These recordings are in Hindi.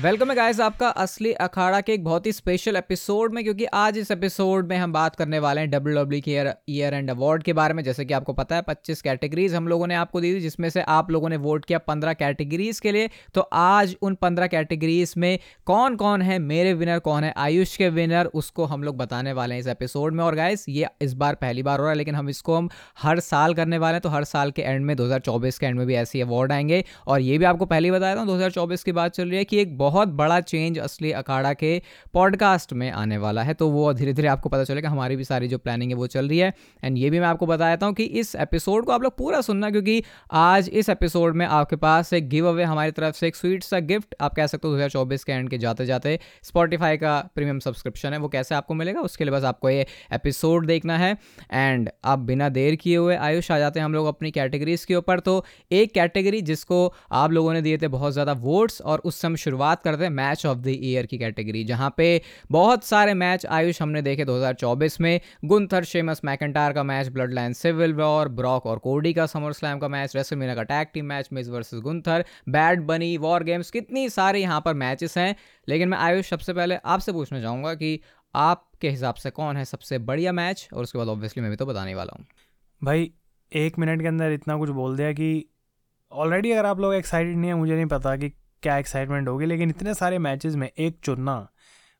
वेलकम है गाइस आपका असली अखाड़ा के एक बहुत ही स्पेशल एपिसोड में, क्योंकि आज इस एपिसोड में हम बात करने वाले हैं डब्ल्यू डब्ल्यू के ईयर एंड अवार्ड के बारे में। जैसे कि आपको पता है 25 कैटेगरीज हम लोगों ने आपको दी थी, जिसमें से आप लोगों ने वोट किया 15 कैटेगरीज के लिए। तो आज उन 15 कैटेगरीज में कौन कौन है, मेरे विनर कौन है, आयुष के विनर उसको हम लोग बताने वाले हैं इस एपिसोड में। और गाइस ये इस बार पहली बार हो रहा है, लेकिन हम इसको हम हर साल करने वाले हैं। तो हर साल के एंड में, दो हज़ार चौबीस के एंड में भी ऐसे अवार्ड आएँगे। और ये भी आपको पहले ही बताया था दो की बात चल रही है कि एक बहुत बड़ा चेंज असली अखाड़ा के पॉडकास्ट में आने वाला है। तो वो धीरे धीरे आपको पता चलेगा, हमारी भी सारी जो प्लानिंग है वो चल रही है। एंड ये भी मैं आपको बताता हूँ कि इस एपिसोड को आप लोग पूरा सुनना, क्योंकि आज इस एपिसोड में आपके पास एक गिव अवे हमारी तरफ़ से एक स्वीट सा गिफ्ट आप कह सकते हो दो हज़ार चौबीस के एंड के जाते जाते स्पॉटिफाई का प्रीमियम सब्सक्रिप्शन है। वो कैसे आपको मिलेगा, उसके लिए बस आपको ये एपिसोड देखना है। एंड आप बिना देर किए हुए आयुष आ जाते हैं हम लोग अपनी कैटेगरीज के ऊपर। तो एक कैटेगरी जिसको आप लोगों ने दिए थे बहुत ज़्यादा वोट्स और उससे हम शुरुआत करते हैं मैच ऑफ़ द ईयर की कैटेगरी जहाँ पे बहुत सारे मैच आयुष हमने देखे 2024 में। गुंथर, शेमस मैकेंटार का match Bloodline Civil War, Brock और कोडी का समर स्लैम का मैच रेसलमीना का tag team match Miz versus Gunther Bad Bunny, War Games, कितनी सारे यहाँ पर मैचेस हैं। लेकिन मैं आयुष सबसे पहले आपसे पूछना चाहूँगा कि आपके हिसाब से कौन है सबसे बढ़िया मैच और उसके बाद ऑब्वियसली मैं भी तो बताने वाला हूँ। भाई, एक मिनट के अंदर इतना कुछ बोल दिया कि ऑलरेडी अगर आप लोग एक्साइटेड नहीं है, मुझे नहीं पता कि क्या एक्साइटमेंट होगी? लेकिन इतने सारे मैचेस में एक चुनना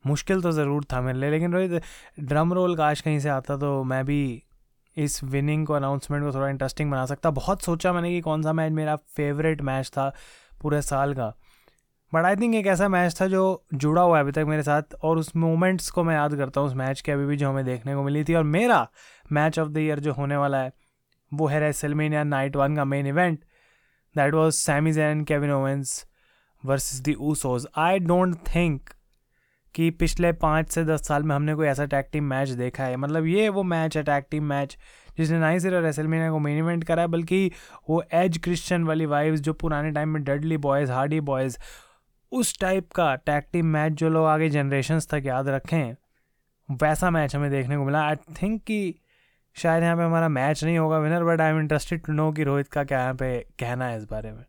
मुश्किल तो ज़रूर था मेरे लिए। लेकिन रोहित ड्रम रोल काश कहीं से आता तो मैं भी इस विनिंग को अनाउंसमेंट को थोड़ा इंटरेस्टिंग बना सकता। बहुत सोचा मैंने कि कौन सा मैच मेरा फेवरेट मैच था पूरे साल का। बट आई थिंक एक ऐसा मैच था जो जुड़ा हुआ है अभी तक मेरे साथ और उस मोमेंट्स को मैं याद करता हूँ उस मैच के अभी भी जो हमें देखने को मिली थी। और मेरा मैच ऑफ़ द ईयर जो होने वाला है, वो है रेसलमेनिया नाइट वन का main event that was Sami Zayn Kevin Owens versus the Usos I don't think कि पिछले पाँच से दस साल में हमने कोई ऐसा टैग टीम मैच देखा है। मतलब ये वो मैच है टैग टीम मैच जिसने ना ही सिर्फ़ रेसलमेनिया को मेन इवेंट करा है बल्कि वो एज क्रिश्चियन वाली वाइव्स जो पुराने टाइम में डडली बॉयज़ हार्डी बॉयज़ उस टाइप का टैग टीम मैच जो लोग आगे जनरेशन तक याद रखें, वैसा मैच हमें देखने को मिला। आई थिंक कि शायद यहाँ पे हमारा मैच नहीं होगा winner but I am interested to know कि रोहित का क्या यहाँ पे कहना है इस बारे में।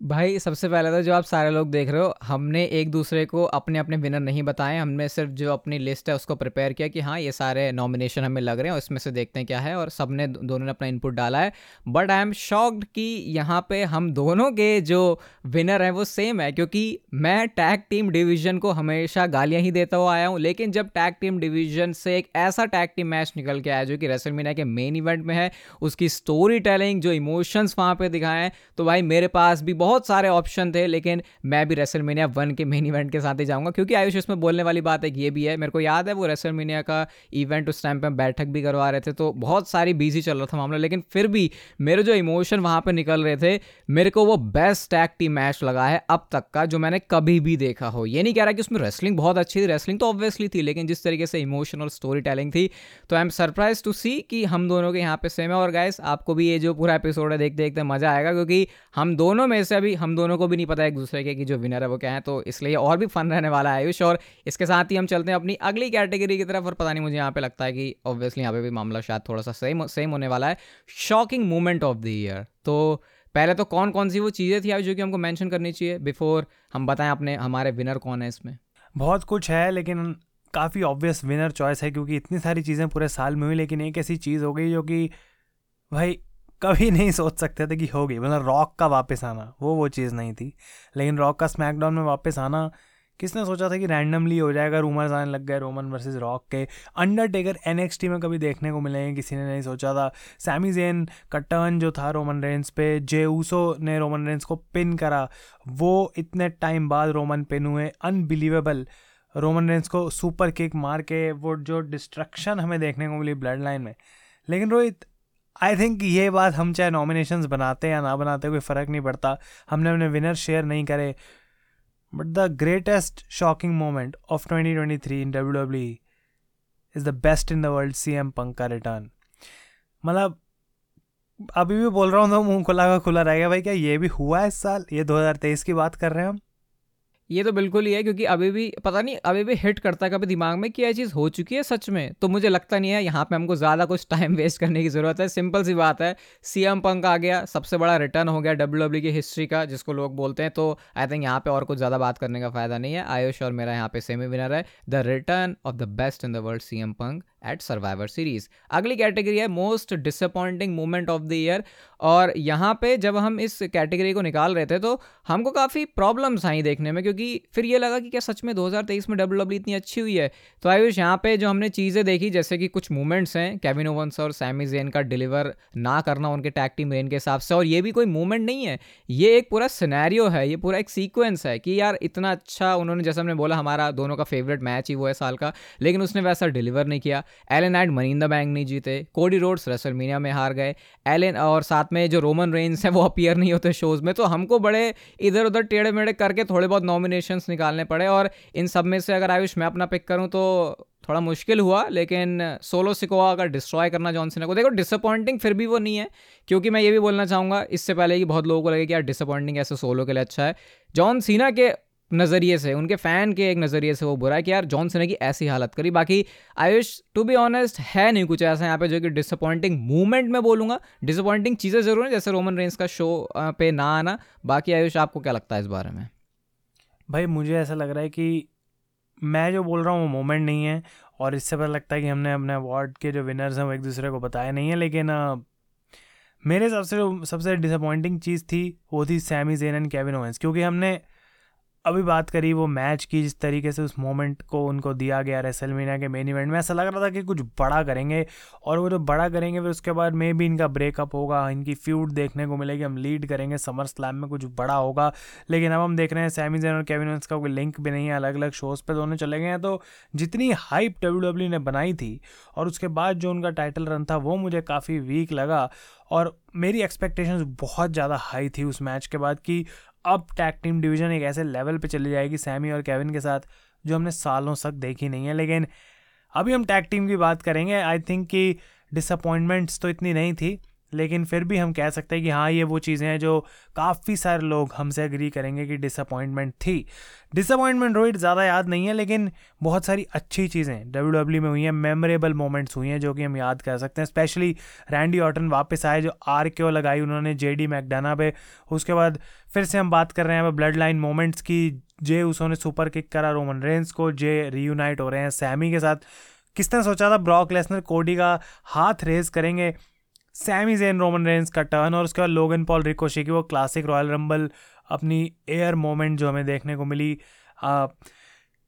भाई, सबसे पहले तो जो आप सारे लोग देख रहे हो, हमने एक दूसरे को अपने अपने विनर नहीं बताए। हमने सिर्फ़ जो अपनी लिस्ट है उसको प्रिपेयर किया कि हाँ ये सारे नॉमिनेशन हमें लग रहे हैं, उसमें से देखते हैं क्या है, और सबने दोनों ने अपना इनपुट डाला है। बट आई एम शॉक्ड कि यहाँ पे हम दोनों के जो विनर हैं, वो सेम है, क्योंकि मैं टैग टीम डिवीज़न को हमेशा गालियाँ ही देता हुआ आया हूँ, लेकिन जब टैग टीम डिवीज़न से एक ऐसा टैग टीम मैच निकल के आया, जो कि रेसलमीना के मेन इवेंट में है, उसकी स्टोरी टेलिंग जो इमोशंस वहाँ पर दिखाए तो भाई मेरे पास भी बहुत बहुत सारे ऑप्शन थे, लेकिन मैं भी रेसलमीनिया वन के मेन इवेंट के साथ ही जाऊँगा, क्योंकि आयुष उसमें बोलने वाली बात एक ये भी है, मेरे को याद है वो रेसलमीनिया का इवेंट उस टाइम पे बैठक भी करवा रहे थे तो बहुत सारी बिज़ी चल रहा था मामला, लेकिन फिर भी मेरे जो इमोशन वहाँ पर निकल रहे थे, मेरे को वो बेस्ट टैग टीम मैच लगा है अब तक का, जो मैंने कभी भी देखा हो। ये नहीं कह रहा कि उसमें रेसलिंग बहुत अच्छी थी रेसलिंग तो ऑब्वियसली थी, लेकिन जिस तरीके से इमोशनल स्टोरी टेलिंग थी तो I am surprise to see कि हम दोनों के यहाँ पे सेम है। और गाइस आपको भी ये जो पूरा एपिसोड है देखते देखते मज़ा आएगा, क्योंकि हम दोनों में से अभी हम दोनों को भी नहीं पता एक दूसरे के कि जो विनर है वो क्या है तो इसलिए और भी फन रहने वाला है आयुष। और इसके साथ ही हम चलते हैं अपनी अगली कैटेगरी की तरफ़ और पता नहीं मुझे यहाँ पे लगता है कि ऑब्वियसली यहाँ पे भी मामला शायद थोड़ा सा सेम सेम होने वाला है। Shocking moment of the year तो पहले तो कौन कौन सी वो चीज़ें थी जो कि हमको मैंशन करनी चाहिए बिफोर हम बताएँ अपने, हमारे विनर कौन है इसमें? बहुत कुछ है, लेकिन काफ़ी ऑब्वियस विनर चॉइस है, क्योंकि इतनी सारी चीज़ें पूरे साल में हुई, लेकिन एक ऐसी चीज़ हो गई जो कि भाई कभी नहीं सोच सकते थे कि होगी मतलब रॉक का वापस आना, वो वो चीज़ नहीं थी। लेकिन रॉक का स्मैकडाउन में वापस आना, किसने सोचा था कि रैंडमली हो जाएगा रूमर्स आने लग गए रोमन वर्सेस रॉक के। अंडरटेकर एन में कभी देखने को मिलेंगे किसी ने नहीं सोचा था। सैमी जेन का टर्न जो था रोमन रेंस पे जे ऊसो ने रोमन रेंस को पिन करा, वो इतने टाइम बाद रोमन पिन हुए अनबिलीवेबल रोमन रेंस को सुपर किक मार के, वो जो डिस्ट्रक्शन हमें देखने को मिली ब्लड लाइन में। लेकिन रोहित आई थिंक ये बात हम चाहे नॉमिनेशन बनाते या ना बनाते, कोई फ़र्क नहीं पड़ता। हमने अपने विनर शेयर नहीं करे। But the greatest shocking moment of 2023 in W W is the best in the world C M Punk का रिटर्न मतलब अभी भी बोल रहा हूँ तो मुँह खुला का खुला रहेगा भाई, क्या ये भी हुआ है इस साल? ये 2023 की बात कर रहे हैं हम? ये तो बिल्कुल ही है, क्योंकि अभी भी, पता नहीं, अभी भी हिट करता है कभी दिमाग में कि यह चीज़ हो चुकी है सच में? तो मुझे लगता नहीं है, यहाँ पे हमको ज़्यादा कुछ टाइम वेस्ट करने की ज़रूरत है। सिंपल सी बात है सी एम पंक आ गया, सबसे बड़ा रिटर्न हो गया डब्ल्यू डब्ल्यू की हिस्ट्री का, जिसको लोग बोलते हैं। तो आई थिंक यहाँ पर और कुछ ज़्यादा बात करने का फ़ायदा नहीं है। आयुष और मेरा यहाँ पे सेमी विनर है। The return of the best in the world C M Punk at Survivor Series अगली कैटेगरी है most disappointing moment of the year और यहाँ पे जब हम इस कैटेगरी को निकाल रहे थे तो हमको काफ़ी प्रॉब्लम्स आई देखने में, क्योंकि फिर ये लगा कि क्या सच में 2023 में डब्ल्यू डब्ल्यू इतनी अच्छी हुई है? तो आयुष, यहाँ पे जो हमने चीज़ें देखी, जैसे कि कुछ मूवमेंट्स हैं केविन ओवंस और सैमी जेन का डिलीवर ना करना उनके टैग टीम रेन के हिसाब से, और ये भी कोई मूवमेंट नहीं है। ये एक पूरा सिनेरियो है, ये पूरा एक सीक्वेंस है कि यार इतना अच्छा उन्होंने, जैसे हमने बोला, हमारा दोनों का फेवरेट मैच ही वो है साल का, लेकिन उसने वैसा डिलीवर नहीं किया। एलन एड मनी इन द बैंक नहीं जीते कोडी रोड्स रेसलमीनिया में हार गए एलन और साथ में जो रोमन रेंस हैं, वो अपियर नहीं होते शोज़ में तो हमको बड़े इधर उधर टेढ़े मेढ़े करके थोड़े बहुत नॉमिनेशंस निकालने पड़े और इन सब में से अगर आयुष मैं अपना पिक करूँ तो थोड़ा मुश्किल हुआ, लेकिन सोलो सिकोवा अगर डिस्ट्रॉय करना जॉनसन को, देखो डिसअपॉइंटिंग फिर भी वो नहीं है, क्योंकि मैं ये भी बोलना चाहूँगा, इससे पहले कि बहुत लोगों को लगे कि यार डिसअपॉइंटिंग ऐसे सोलो के लिए अच्छा है। जॉन सीना के नज़रिए से, उनके फ़ैन के एक नज़रिए से वो बुरा है कि यार जॉन सिने की ऐसी हालत करी। बाकी आयुष टू बी ऑनेस्ट है नहीं कुछ ऐसा यहाँ पे जो कि डिसअपॉइंटिंग मूवमेंट में बोलूँगा। डिसअपॉइंटिंग चीज़ें ज़रूर हैं, जैसे रोमन रेंस का शो पे ना आना। बाकी आयुष, आपको क्या लगता है इस बारे में? भाई मुझे ऐसा लग रहा है कि मैं जो बोल रहा हूँ वो मोमेंट नहीं है और इससे पता लगता है कि हमने अपने अवार्ड के जो विनर्स हैं वो एक दूसरे को बताया नहीं है, लेकिन मेरे सबसे जो सबसे डिसअपॉइंटिंग चीज़ थी वो थी Sami Zayn and Kevin Owens क्योंकि हमने अभी बात करी वो मैच की, जिस तरीके से उस मोमेंट को उनको दिया गया रेसलमीना के मेन इवेंट में, ऐसा लग रहा था कि कुछ बड़ा करेंगे। और वो जो बड़ा करेंगे, फिर उसके बाद मे भी इनका ब्रेकअप होगा, इनकी फ्यूड देखने को मिलेगी, हम लीड करेंगे समर स्लैम में कुछ बड़ा होगा। लेकिन अब हम देख रहे हैं सैमीजन और केविन का कोई लिंक भी नहीं है अलग अलग शोज़ पर दोनों चले गए हैं। तो जितनी हाइप डब्ल्यू ने बनाई थी, और उसके बाद जो उनका टाइटल रन था, वो मुझे काफ़ी वीक लगा। और मेरी एक्सपेक्टेशंस बहुत ज़्यादा हाई थी उस मैच के बाद कि अब टैग टीम डिवीज़न एक ऐसे लेवल पे चली जाएगी सैमी और केविन के साथ, जो हमने सालों तक देखी नहीं है। लेकिन अभी हम टैग टीम की बात करेंगे। आई थिंक कि डिसअपॉइंटमेंट्स तो इतनी नहीं थी। लेकिन फिर भी हम कह सकते हैं कि हाँ ये वो चीज़ें हैं जो काफ़ी सारे लोग हमसे अग्री करेंगे कि डिसअपॉइंटमेंट थी। डिसअपॉइंटमेंट रोहित ज़्यादा याद नहीं है, लेकिन बहुत सारी अच्छी चीज़ें डब्ल्यू डब्ल्यू में हुई हैं मेमोरेबल मोमेंट्स हुई हैं, जो कि हम याद कर सकते हैं। स्पेशली रैंडी ऑटन वापस आए, जो आर के लगाई उन्होंने जे डी मैकडाना पे। उसके बाद फिर से हम बात कर रहे हैं ब्लड लाइन मोमेंट्स की। जे उसने सुपर किक करा रोमन रेंस को। जे रीयूनाइट हो रहे हैं सैमी के साथ। किसने सोचा था ब्रॉक लेसनर कोडी का हाथ रेज करेंगे। सैमी जेन रोमन रेंस का टर्न और उसके बाद लोगन पॉल रिकोशे की वो क्लासिक रॉयल रंबल अपनी एयर मोमेंट जो हमें देखने को मिली। आ,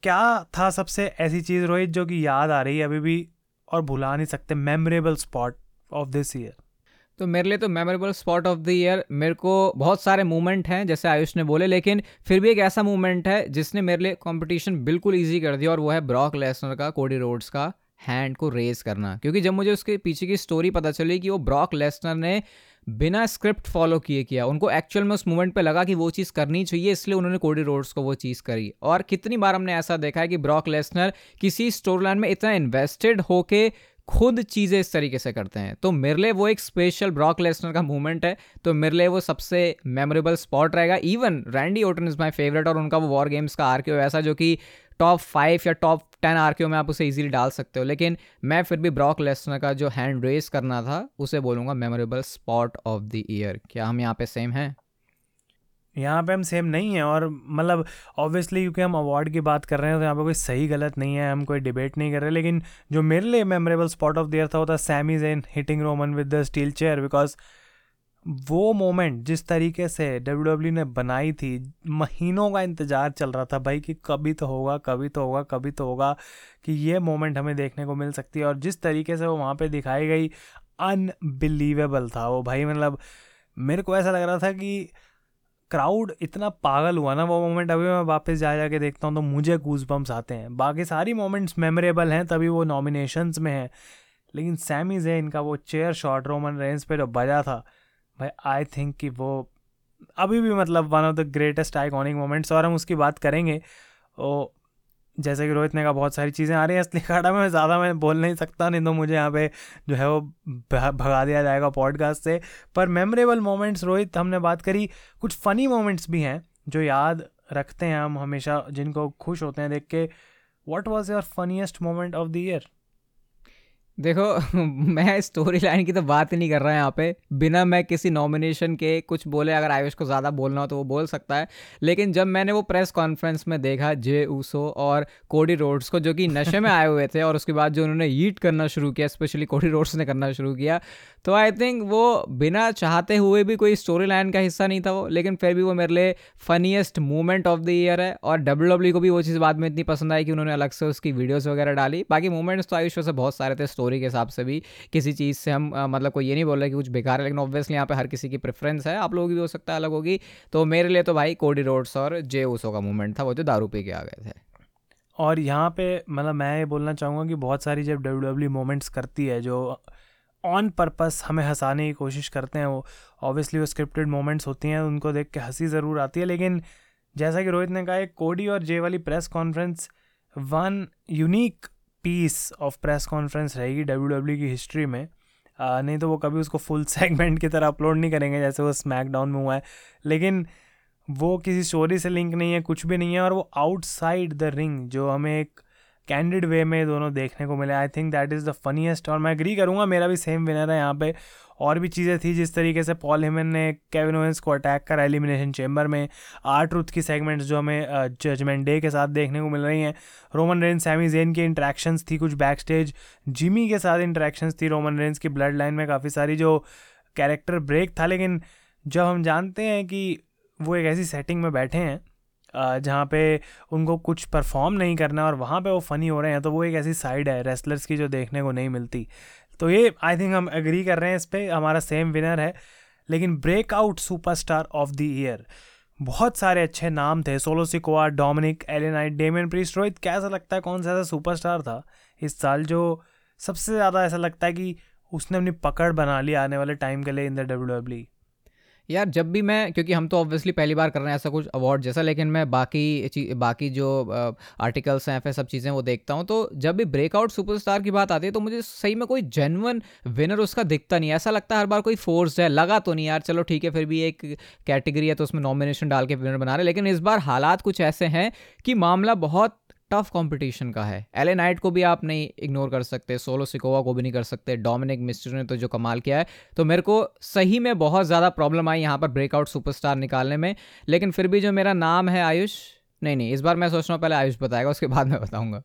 क्या था सबसे ऐसी चीज़ रोहित जो कि याद आ रही है अभी भी और भुला नहीं सकते? Memorable spot of this year तो मेरे लिए तो memorable spot of the year मेरे को बहुत सारे मूवमेंट हैं जैसे आयुष ने बोले लेकिन फिर भी एक ऐसा मूवमेंट है जिसने मेरे लिए कंपटीशन बिल्कुल इजी कर दिया और वो है ब्रॉक लेसनर का कोडी रोड्स का। हैंड को रेज करना। क्योंकि जब मुझे उसके पीछे की स्टोरी पता चली कि वो ब्रॉक लेसनर ने बिना स्क्रिप्ट फॉलो किए किया, उनको एक्चुअल में उस मोमेंट पे लगा कि वो चीज़ करनी चाहिए, इसलिए उन्होंने कोडी रोड्स को वो चीज़ करी। और कितनी बार हमने ऐसा देखा है कि ब्रॉक लेसनर किसी स्टोरी लाइन में इतना इन्वेस्टेड होके खुद चीज़ें इस तरीके से करते हैं। तो मेरे लिए वो एक स्पेशल ब्रॉक लेसनर का मूवमेंट है। तो मेरे लिए वो सबसे मेमोरेबल स्पॉट रहेगा। Even Randy Orton is my favourite और उनका वो वॉर गेम्स का आर ऐसा जो कि टॉप फाइव या टॉप टेन आर में आप उसे इजीली डाल सकते हो। लेकिन मैं फिर भी ब्रॉक लेसनर का जो हैंड रेस करना था, उसे बोलूँगा memorable spot of the year क्या हम यहाँ पे सेम हैं? यहाँ पे हम सेम नहीं हैं और मतलब ऑब्वियसली क्योंकि हम अवार्ड की बात कर रहे हैं तो यहाँ पे कोई सही गलत नहीं है, हम कोई डिबेट नहीं कर रहे। लेकिन जो मेरे लिए memorable spot of the year था, वो था Sami Zayn hitting Roman with the steel chair because वो मोमेंट जिस तरीके से डब्ल्यू डब्ल्यू ने बनाई थी, महीनों का इंतज़ार चल रहा था भाई कि कभी तो होगा, कभी तो होगा, कभी तो होगा कि ये मोमेंट हमें देखने को मिल सकती है। और जिस तरीके से वो वहाँ पे दिखाई गई अनबिलीवेबल था वो भाई। मतलब मेरे को ऐसा लग रहा था कि क्राउड इतना पागल हुआ ना वो मोमेंट। अभी मैं वापस जा जा के देखता हूँ तो मुझे गूज आते हैं। बाकी सारी मोमेंट्स मेमोरेबल हैं, तभी वो नॉमिनेशंस में हैं। लेकिन सैमी जेन का वो चेयर शॉट रोमन रेंस पे जो बजा था भाई आई थिंक कि वो अभी भी मतलब one of the greatest iconic moments और हम उसकी बात करेंगे, वो जैसे कि रोहित ने कहा, बहुत सारी चीज़ें आ रही हैं असली अखाड़ा में ज़्यादा मैं बोल नहीं सकता, नहीं तो मुझे यहाँ पे जो है वो भगा दिया जाएगा पॉडकास्ट से। पर मेमोरेबल मोमेंट्स रोहित, हमने बात करी, कुछ फ़नी मोमेंट्स भी हैं, जो याद रखते हैं हम हमेशा, जिनको खुश होते हैं देख के। What was your funniest moment of the year देखो, मैं स्टोरी लाइन की तो बात ही नहीं कर रहा है यहाँ पे। बिना मैं किसी नॉमिनेशन के कुछ बोले, अगर आयुष को ज़्यादा बोलना हो तो वो बोल सकता है। लेकिन जब मैंने वो प्रेस कॉन्फ्रेंस में देखा, जे ऊसो और कोडी रोड्स को, जो कि नशे में आए हुए थे और उसके बाद जो उन्होंने ईट करना शुरू किया स्पेशली कोडी रोड्स ने करना शुरू किया तो आई थिंक वो बिना चाहते हुए भी कोई स्टोरी लाइन का हिस्सा नहीं था वो। लेकिन फिर भी वो मेरे लिए funniest moment of the year है और डब्ल्यू डब्ल्यू को भी वो चीज़ बाद में इतनी पसंद आई कि उन्होंने अलग से उसकी वीडियोज़ वगैरह डाली। बाकी मोमेंट्स तो आयुष से बहुत सारे थे स्टोरी के हिसाब से भी किसी चीज़ से हम मतलब कोई ये नहीं बोल रहे कि कुछ बेकार है, लेकिन ऑब्वियसली यहाँ पे हर किसी की प्रेफरेंस है। आप लोगों की भी हो सकता है अलग होगी। तो मेरे लिए तो भाई कोडी रोड्स और जे ऊसो का मूवमेंट था, वो जो दारू पी के आ गए थे। और यहाँ पे मतलब मैं ये बोलना चाहूँगा कि बहुत सारी जब डब्ल्यू डब्ल्यू मोमेंट्स करती है, जो ऑन पर्पस हमें हंसाने की कोशिश करते हैं, वो ऑब्वियसली वो स्क्रिप्टेड मोमेंट्स होती हैं, उनको देख के हँसी ज़रूर आती है। लेकिन जैसा कि रोहित ने कहा कोडी और जे वाली press conference one unique piece of press conference रहेगी डब्ल्यू डब्ल्यू की हिस्ट्री में। आ, नहीं तो वो कभी उसको फुल सेगमेंट की तरह अपलोड नहीं करेंगे जैसे वो स्मैकडाउन में हुआ है। लेकिन वो किसी स्टोरी से लिंक नहीं है कुछ भी नहीं है और वो आउटसाइड द रिंग जो हमें एक कैंडिड वे में दोनों देखने को मिले। I think that is the funniest और मैं एग्री करूँगा मेरा भी सेम विनर है यहाँ पे। और भी चीज़ें थी जिस तरीके से पॉल हेमन ने केविन ओवेंस को अटैक करा एलिमिनेशन चेम्बर में। आर्ट रुथ की सेगमेंट्स जो हमें जजमेंट डे के साथ देखने को मिल रही हैं। रोमन रेंस, सैमी जेन की इंट्रैक्शंस थी कुछ बैक स्टेज जिमी के साथ इंट्रैक्शंस थी रोमन रेंस की ब्लड लाइन में काफ़ी सारी जो कैरेक्टर ब्रेक था, लेकिन जब हम जानते हैं कि वो एक ऐसी सेटिंग में बैठे हैं जहाँ पे उनको कुछ परफॉर्म नहीं करना और वहाँ पे वो फ़नी हो रहे हैं तो वो एक ऐसी साइड है रेसलर्स की जो देखने को नहीं मिलती। तो ये आई थिंक हम एग्री कर रहे हैं इस पर हमारा सेम विनर है। लेकिन breakout superstar of the year बहुत सारे अच्छे नाम थे, Solo Sikoa, Dominik LA Knight Damian Priest, Rohit, कैसा लगता है, कौन सा ऐसा सुपरस्टार था इस साल जो सबसे ज़्यादा ऐसा लगता है कि उसने अपनी पकड़ बना ली आने वाले टाइम के लिए इन द डब्ल्यू डब्ल्यू यार, जब भी मैं, क्योंकि हम तो ऑब्वियसली पहली बार कर रहे हैं ऐसा कुछ अवार्ड जैसा, लेकिन मैं बाकी बाकी जो आर्टिकल्स हैं, फिर सब चीज़ें वो देखता हूँ तो जब भी ब्रेकआउट सुपरस्टार की बात आती है तो मुझे सही में कोई जेनवन विनर उसका दिखता नहीं ऐसा लगता है हर बार कोई फोर्स है, लगा तो नहीं यार, चलो ठीक है, फिर भी एक कैटेगरी है तो उसमें नॉमिनेशन डाल के विनर बना रहे लेकिन इस बार हालात कुछ ऐसे हैं कि मामला बहुत टफ कंपटीशन का है। एले नाइट को भी आप नहीं इग्नोर कर सकते सोलो सिकोवा को भी नहीं कर सकते डोमिनिक मिस्टर ने तो जो कमाल किया है। तो मेरे को सही में बहुत ज़्यादा प्रॉब्लम आई यहाँ पर ब्रेकआउट सुपरस्टार निकालने में, लेकिन फिर भी जो मेरा नाम है आयुष, नहीं नहीं, इस बार मैं सोच रहा हूँ पहले आयुष बताएगा, उसके बाद मैं बताऊँगा।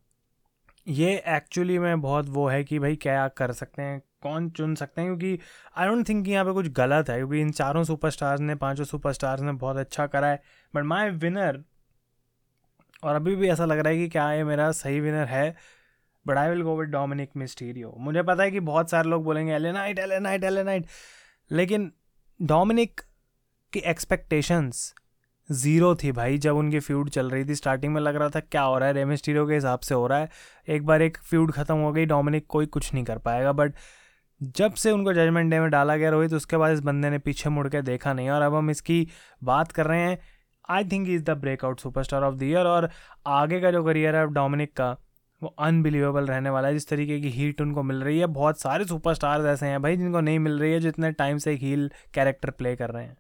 ये एक्चुअली में बहुत वो है कि भाई क्या कर सकते हैं, कौन चुन सकते हैं, क्योंकि आई डोंट थिंक यहाँ पे कुछ गलत है, क्योंकि इन चारों सुपरस्टार्स ने, पाँचों सुपरस्टार्स ने बहुत अच्छा करा है बट माय विनर और अभी भी ऐसा लग रहा है कि क्या ये मेरा सही विनर है but I will go with Dominik Mysterio मुझे पता है कि बहुत सारे लोग बोलेंगे एलेनाइट एलेनाइट एलेनाइट लेकिन डोमिनिक की एक्सपेक्टेशंस ज़ीरो थी भाई, जब उनकी फ्यूड चल रही थी। स्टार्टिंग में लग रहा था, क्या हो रहा है? रेमिस्टीरियो के हिसाब से हो रहा है। एक बार एक फ्यूड ख़त्म हो गई डोमिनिक कोई कुछ नहीं कर पाएगा बट जब से उनको जजमेंट डे में डाला गया रोहित, उसके बाद इस बंदे ने पीछे मुड़ के देखा नहीं। और अब हम इसकी बात कर रहे हैं I think is the breakout superstar of the year और आगे का जो करियर है डोमिनिक का, वो अनबिलीवेबल रहने वाला है। जिस तरीके की हीट उनको मिल रही है, बहुत सारे सुपरस्टार्स ऐसे हैं भाई जिनको नहीं मिल रही है, जो इतने टाइम से एक हील कैरेक्टर प्ले कर रहे हैं।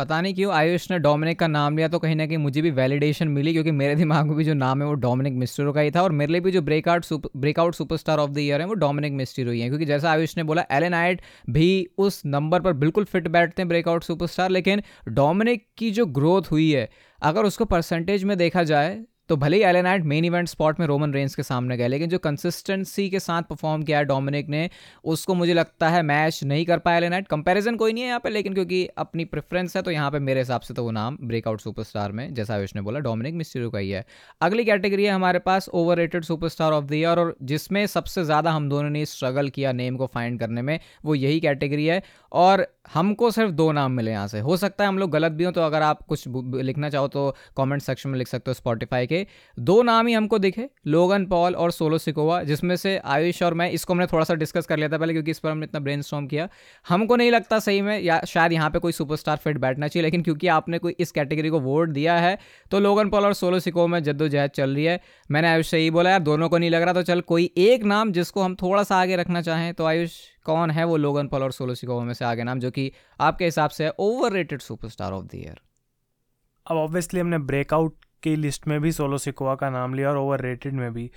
पता नहीं क्यों आयुष ने डोमिनिक का नाम लिया तो कहीं ना कहीं मुझे भी वैलिडेशन मिली क्योंकि मेरे दिमाग में भी जो नाम है वो डोमिनिक मिस्टरो का ही था और मेरे लिए भी जो breakout breakout superstar of the year है वो डोमिनिक मिस्टर ही है। क्योंकि जैसा आयुष ने बोला एलन आइट भी उस नंबर पर बिल्कुल फिट बैठते हैं ब्रेकआउट सुपरस्टार लेकिन डोमिनिक की जो ग्रोथ हुई है, अगर उसको परसेंटेज में देखा जाए तो भले ही LA Knight main event spot में रोमन रेंस के सामने गए, लेकिन जो कंसिस्टेंसी के साथ परफॉर्म किया है डोमिनिक ने, उसको मुझे लगता है मैच नहीं कर पाया एलेनाइट कंपेरिजन कोई नहीं है यहाँ पे, लेकिन क्योंकि अपनी प्रेफरेंस है तो यहाँ पे मेरे हिसाब से तो वो नाम ब्रेकआउट सुपरस्टार में, जैसा आयुष ने बोला डोमिनिक मिस्टीरियो का ही है। अगली कैटेगरी है हमारे पास overrated superstar of the year और जिसमें सबसे ज़्यादा हम दोनों ने स्ट्रगल किया नेम को फाइंड करने में, वो यही कैटेगरी है। और हमको सिर्फ़ दो नाम मिले यहाँ से। हो सकता है हम लोग गलत भी हों तो अगर आप कुछ लिखना चाहो तो कॉमेंट सेक्शन में लिख सकते हो स्पॉटिफाई के। दो नाम ही हमको दिखे, लोगन पॉल और सोलो सिकोवा, जिसमें से आयुष और मैं, इसको हमने थोड़ा सा डिस्कस कर लिया था पहले, क्योंकि इस पर हमने इतना ब्रेन किया। हमको नहीं लगता सही में, या शायद यहाँ पे कोई सुपरस्टार फिट बैठना चाहिए, लेकिन क्योंकि आपने कोई इस कैटेगरी को वोट दिया है तो लोगन पॉल और सोलो सिकोवा में जद्दोजहद चल रही है। मैंने आयुष से यही बोला, यार, दोनों को नहीं लग रहा तो चल, कोई एक नाम जिसको हम थोड़ा सा आगे रखना चाहें तो आयुष कौन है वो लोगन पॉल और सोलो सिकोवा में से आगे नाम, जो कि आपके हिसाब से overrated superstar of the year अब ऑब्वियसली हमने ब्रेकआउट की लिस्ट में भी सोलो सिकोवा का नाम लिया और ओवर में भी।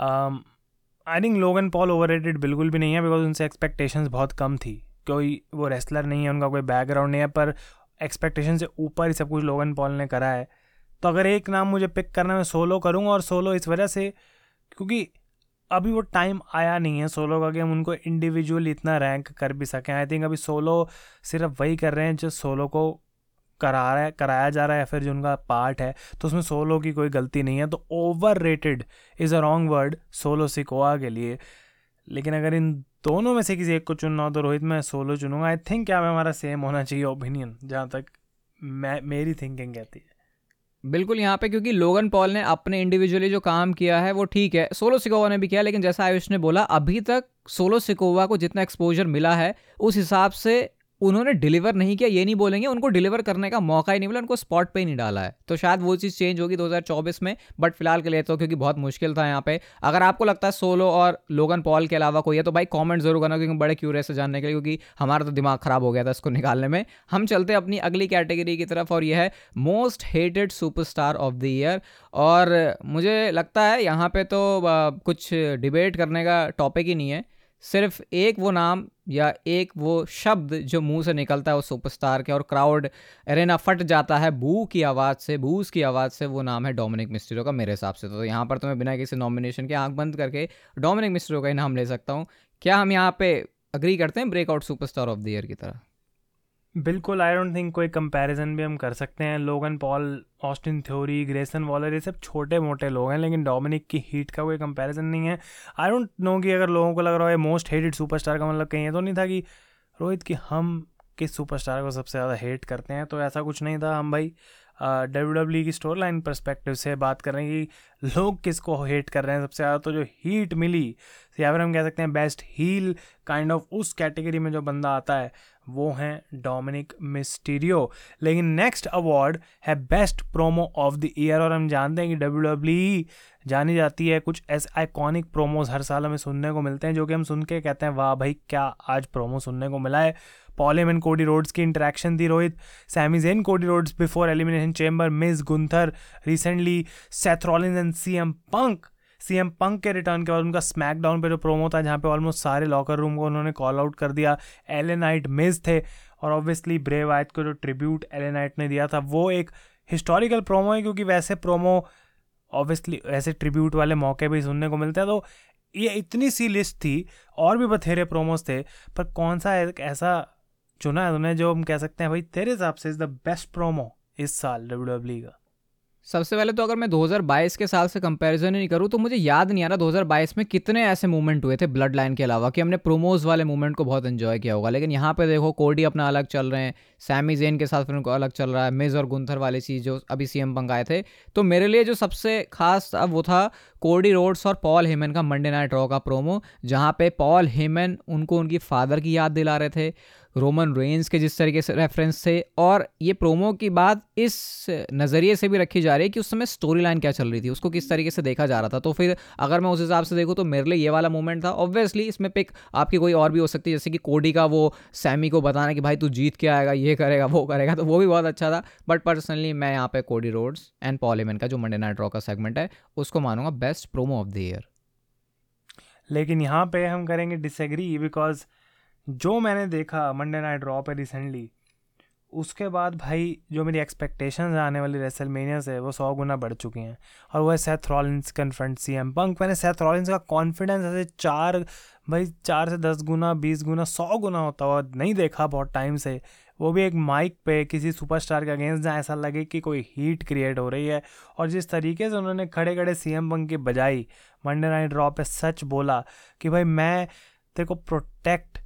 I think Logan Paul over बिल्कुल भी नहीं है बिकॉज़ उनसे एक्सपेक्टेशंस बहुत कम थी। कोई वो रेसलर नहीं है, उनका कोई बैकग्राउंड नहीं है, पर एक्सपेक्टेशन से ऊपर ही सब कुछ लोगन पॉल ने करा है। तो अगर एक नाम मुझे पिक करना मैं सोलो करूँगा और सोलो इस वजह से क्योंकि अभी वो टाइम आया नहीं है सोलो का कि हम उनको इंडिविजुअल इतना रैंक कर भी सकें। आई थिंक अभी सोलो सिर्फ़ वही कर रहे हैं जो सोलो को करा रहा है, कराया जा रहा है या फिर जो उनका पार्ट है तो उसमें सोलो की कोई गलती नहीं है तो overrated is a wrong word Solo Sikoa के लिए। लेकिन अगर इन दोनों में से किसी एक को चुनना हो तो रोहित मैं सोलो चुनूँगा। आई थिंक क्या हमारा सेम होना चाहिए ओपिनियन जहाँ तक मैं, मेरी थिंकिंग कहती है। बिल्कुल यहाँ पे, क्योंकि लोगन पॉल ने अपने इंडिविजुअली जो काम किया है, वो ठीक है। सोलो सिकोवा ने भी किया, लेकिन जैसा आयुष ने बोला, अभी तक सोलो सिकोवा को जितना एक्सपोजर मिला है, उस हिसाब से उन्होंने डिलीवर नहीं किया, ये नहीं बोलेंगे, उनको डिलीवर करने का मौका ही नहीं मिला, उनको स्पॉट पे ही नहीं डाला है। तो शायद वो चीज़ चेंज होगी 2024 में, बट फ़िलहाल के लिए तो क्योंकि बहुत मुश्किल था यहाँ पे। अगर आपको लगता है सोलो और लोगन पॉल के अलावा कोई है तो भाई कमेंट ज़रूर करना, क्योंकि बड़े क्यूरियस से जानने के लिए, क्योंकि हमारा तो दिमाग खराब हो गया था इसको निकालने में। हम चलते हैं अपनी अगली कैटेगरी की तरफ़, और यह है most hated superstar of the year और मुझे लगता है यहाँ पे तो कुछ डिबेट करने का टॉपिक ही नहीं है। सिर्फ़ एक वो नाम या एक वो शब्द जो मुँह से निकलता है वो सुपरस्टार के और क्राउड एरेना फट जाता है, बू की आवाज़ से बूस की आवाज़ से, वो नाम है डोमिनिक मिस्ट्रियो का मेरे हिसाब से तो। यहाँ पर तो मैं बिना किसी नॉमिनेशन के आँख बंद करके डोमिनिक मिस्ट्रो का ही नाम ले सकता हूँ। क्या हम यहाँ पे अग्री करते हैं breakout superstar of the year की तरह? बिल्कुल आई डोंट थिंक कोई कंपैरिजन भी हम कर सकते हैं। Logan Paul Austin Theory Grayson Waller ये सब छोटे मोटे लोग हैं, लेकिन डोमिनिक की हीट का कोई कंपैरिजन नहीं है। आई डोंट नो कि अगर लोगों को लग रहा है मोस्ट हेटेड सुपरस्टार का मतलब कहीं है तो नहीं था कि रोहित की हम किस सुपरस्टार को सबसे ज़्यादा हेट करते हैं तो ऐसा कुछ नहीं था। हम भाई डब्ल्यू डब्ल्यू की स्टोरी लाइन परस्पेक्टिव से बात कर रहे हैं कि लोग किसको हेट कर रहे हैं। सबसे ज़्यादा तो जो हीट मिली, या फिर हम कह सकते हैं बेस्ट हील काइंड ऑफ़ उस कैटेगरी में जो बंदा आता है, वो हैं डोमिनिक मिस्टीरियो लेकिन नेक्स्ट अवार्ड है best promo of the year और हम जानते हैं कि डब्ल्यू डब्ल्यू जानी जाती है कुछ ऐसे आइकॉनिक प्रोमोज हर साल हमें सुनने को मिलते हैं, जो कि हम सुन के कहते हैं, वाह भाई, क्या आज प्रोमो सुनने को मिला है? Paul Heyman and Cody Rhodes की इंटरेक्शन थी Rohit. Sami Zayn Cody Rhodes before Elimination Chamber Miz Gunther recently Seth Rollins and C M Punk C M Punk के रिटर्न के बाद उनका स्मैकडाउन पे जो प्रोमो था, जहाँ पे ऑलमोस्ट सारे लॉकर रूम को उन्होंने कॉल आउट कर दिया। एल एलेनाइट मिस थे। और ऑब्वियसली ब्रेव आयत को जो ट्रिब्यूट एल एलेनाइट ने दिया था, वो एक हिस्टोरिकल प्रोमो है, क्योंकि वैसे प्रोमो ऑब्वियसली ऐसे ट्रिब्यूट वाले मौके भी सुनने को मिलते हैं। तो ये इतनी सी लिस्ट थी, और भी बथेरे प्रोमोस थे, पर कौन सा एक ऐसा चुना है उन्हें जो हम कह सकते हैं भाई, तेरे हिसाब से इज़ द बेस्ट प्रोमो इस साल डब्ल्यू डब्ल्यू का। सबसे पहले तो अगर मैं 2022 के साल से कंपैरिजन ही नहीं करूँ तो मुझे याद नहीं आ रहा 2022 में कितने ऐसे मूवमेंट हुए थे ब्लड लाइन के अलावा, कि हमने प्रोमोज वाले मूवमेंट को बहुत एंजॉय किया होगा। लेकिन यहाँ पे देखो कोडी अपना अलग चल रहे हैं सैमी जेन के साथ फिर उनको अलग चल रहा है मिज और गुंथर वाली चीज़ जो अभी सी एम आए थे। तो मेरे लिए जो सबसे खास अब वो था कोडी रोड्स और पॉल हेमन का मंडे नाइट रॉ का प्रोमो जहाँ पे पॉल हेमन उनको उनकी फादर की याद दिला रहे थे। रोमन रेंज के जिस तरीके से रेफरेंस थे, और ये प्रोमो की बात इस नज़रिए से भी रखी जा रही है कि उस समय स्टोरी लाइन क्या चल रही थी, उसको किस तरीके से देखा जा रहा था। तो फिर अगर मैं उस हिसाब से देखूँ तो मेरे लिए ये वाला मोमेंट था। ऑब्वियसली इसमें पिक आपकी कोई और भी हो सकती है, जैसे कि कोडी का वो सैमी को बताना कि भाई तू जीत के आएगा, ये करेगा, वो करेगा तो वो भी बहुत अच्छा था। बट पर्सनली मैं यहाँ पे कोडी रोड्स एंड पॉलीमेन का, जो मंडे नाइट रॉ का सेगमेंट है, उसको मानूँगा best promo of the year लेकिन यहाँ पे हम करेंगे डिसएग्री बिकॉज़ जो मैंने देखा मंडे नाइट रॉ पे रिसेंटली उसके बाद भाई जो मेरी एक्सपेक्टेशंस आने वाली रेसलमेनिया से, वो सौ गुना बढ़ चुकी हैं। और वह Seth Rollins confront C M Punk मैंने सेथ रॉलिंस का कॉन्फिडेंस ऐसे चार, भाई चार से दस गुना, बीस गुना, सौ गुना होता हुआ नहीं देखा बहुत टाइम से। वो भी एक माइक पे किसी सुपरस्टार के अगेंस्ट जहाँ ऐसा लगे कि कोई हीट क्रिएट हो रही है। और जिस तरीके से उन्होंने खड़े खड़े सी एम पंक की बजाई मंडे नाइट रॉ पे सच बोला कि भाई मैं तेरे को प्रोटेक्ट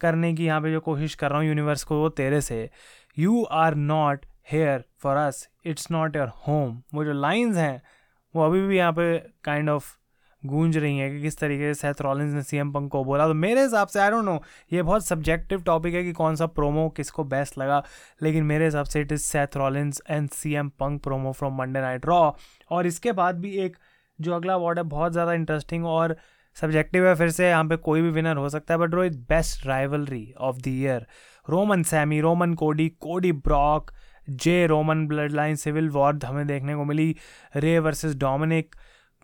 करने की यहाँ पे जो कोशिश कर रहा हूँ यूनिवर्स को वो तेरे से। You are not here for us it's not your home वो जो लाइन्स हैं, वो अभी भी यहाँ पे काइंड ऑफ़ गूंज रही हैं कि किस तरीके से सेथ रॉलिंस ने सीएम पंक को बोला। तो मेरे हिसाब से आई डोंट नो ये बहुत सब्जेक्टिव टॉपिक है कि कौन सा प्रोमो किसको बेस्ट लगा। लेकिन मेरे हिसाब से it is Seth Rollins and CM Punk promo from Monday Night Raw और इसके बाद भी एक, जो अगला अवार्ड है, बहुत ज़्यादा इंटरेस्टिंग और सब्जेक्टिव है, फिर से यहाँ पे कोई भी विनर हो सकता है but Rohit best rivalry of the year Roman Sami, Roman Cody Cody Brock, Jey Roman Bloodline Civil War हमें देखने को मिली। रे वर्सेस डोमिनिक,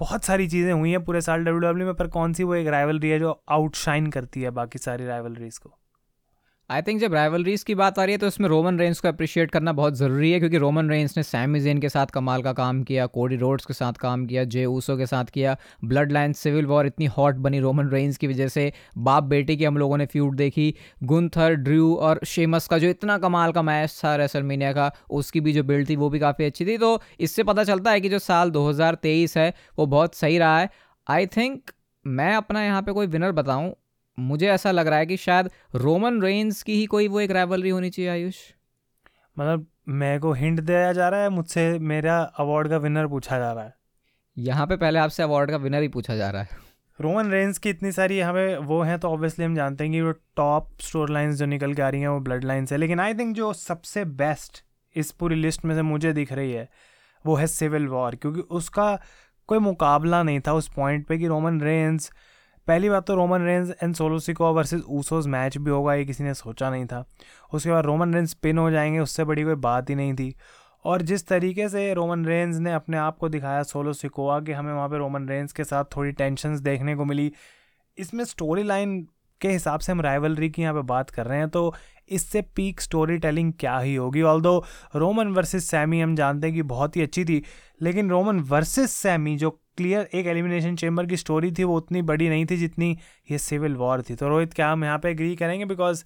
बहुत सारी चीज़ें हुई हैं पूरे साल डब्ल्यू में, पर कौन सी वो एक राइवलरी है जो आउटशाइन करती है बाकी सारी राइवलरीज को? आई थिंक जब राइवलरीज की बात आ रही है तो उसमें रोमन रेंस को अप्रिशिएट करना बहुत ज़रूरी है, क्योंकि रोमन रेंस ने सैमी जेन के साथ कमाल का काम किया कोडी रोड्स के साथ काम किया जे ऊसो के साथ किया ब्लड लाइन सिविल वॉर इतनी हॉट बनी रोमन रेंस की वजह से बाप बेटे की हम लोगों ने फ्यूट देखी गुंथर ड्रू और शेमस का जो इतना कमाल का मैच था रेसलमीनिया का, उसकी भी जो बिल्ड थी, वो भी काफ़ी अच्छी थी। तो इससे पता चलता है कि जो साल दो हज़ार तेईस है, वो बहुत सही रहा है। आई थिंक मैं अपना यहाँ पे कोई विनर बताऊँ मुझे ऐसा लग रहा है कि शायद रोमन रेंस की ही कोई वो एक राइवलरी होनी चाहिए आयुष। मतलब मेरे को हिंट दिया जा रहा है मुझसे मेरा अवार्ड का विनर पूछा जा रहा है। यहाँ पे पहले आपसे अवार्ड का विनर ही पूछा जा रहा है। रोमन रेंस की इतनी सारी हमें वो हैं तो ऑब्वियसली हम जानते हैं कि वो टॉप स्टोर लाइन्स जो निकल के आ रही हैं वो ब्लड लाइन्स है लेकिन आई थिंक जो सबसे बेस्ट इस पूरी लिस्ट में से मुझे दिख रही है वो है सिविल वॉर क्योंकि उसका कोई मुकाबला नहीं था उस पॉइंट पे कि रोमन रेंस पहली बात तो Roman Reigns and Solo Sikoa versus Usos match भी होगा, ये किसी ने सोचा नहीं था। उसके बाद रोमन रेंज पिन हो जाएँगे, उससे बड़ी कोई बात ही नहीं थी। और जिस तरीके से रोमन रेंज ने अपने आप को दिखाया सोलो सिकोआ कि, हमें वहाँ पे रोमन रेंज के साथ थोड़ी टेंशन देखने को मिली। इसमें स्टोरी लाइन के हिसाब से हम राइवलरी की यहाँ पे बात कर रहे हैं तो इससे पीक स्टोरी टेलिंग क्या ही होगी? ऑल रोमन वर्सेस सैमी हम जानते हैं कि बहुत ही अच्छी थी, लेकिन रोमन वर्सेस सैमी जो क्लियर एक एलिमिनेशन चेम्बर की स्टोरी थी, वो उतनी बड़ी नहीं थी जितनी ये सिविल वॉर थी। तो रोहित, क्या हम यहाँ पे एग्री करेंगे? बिकॉज़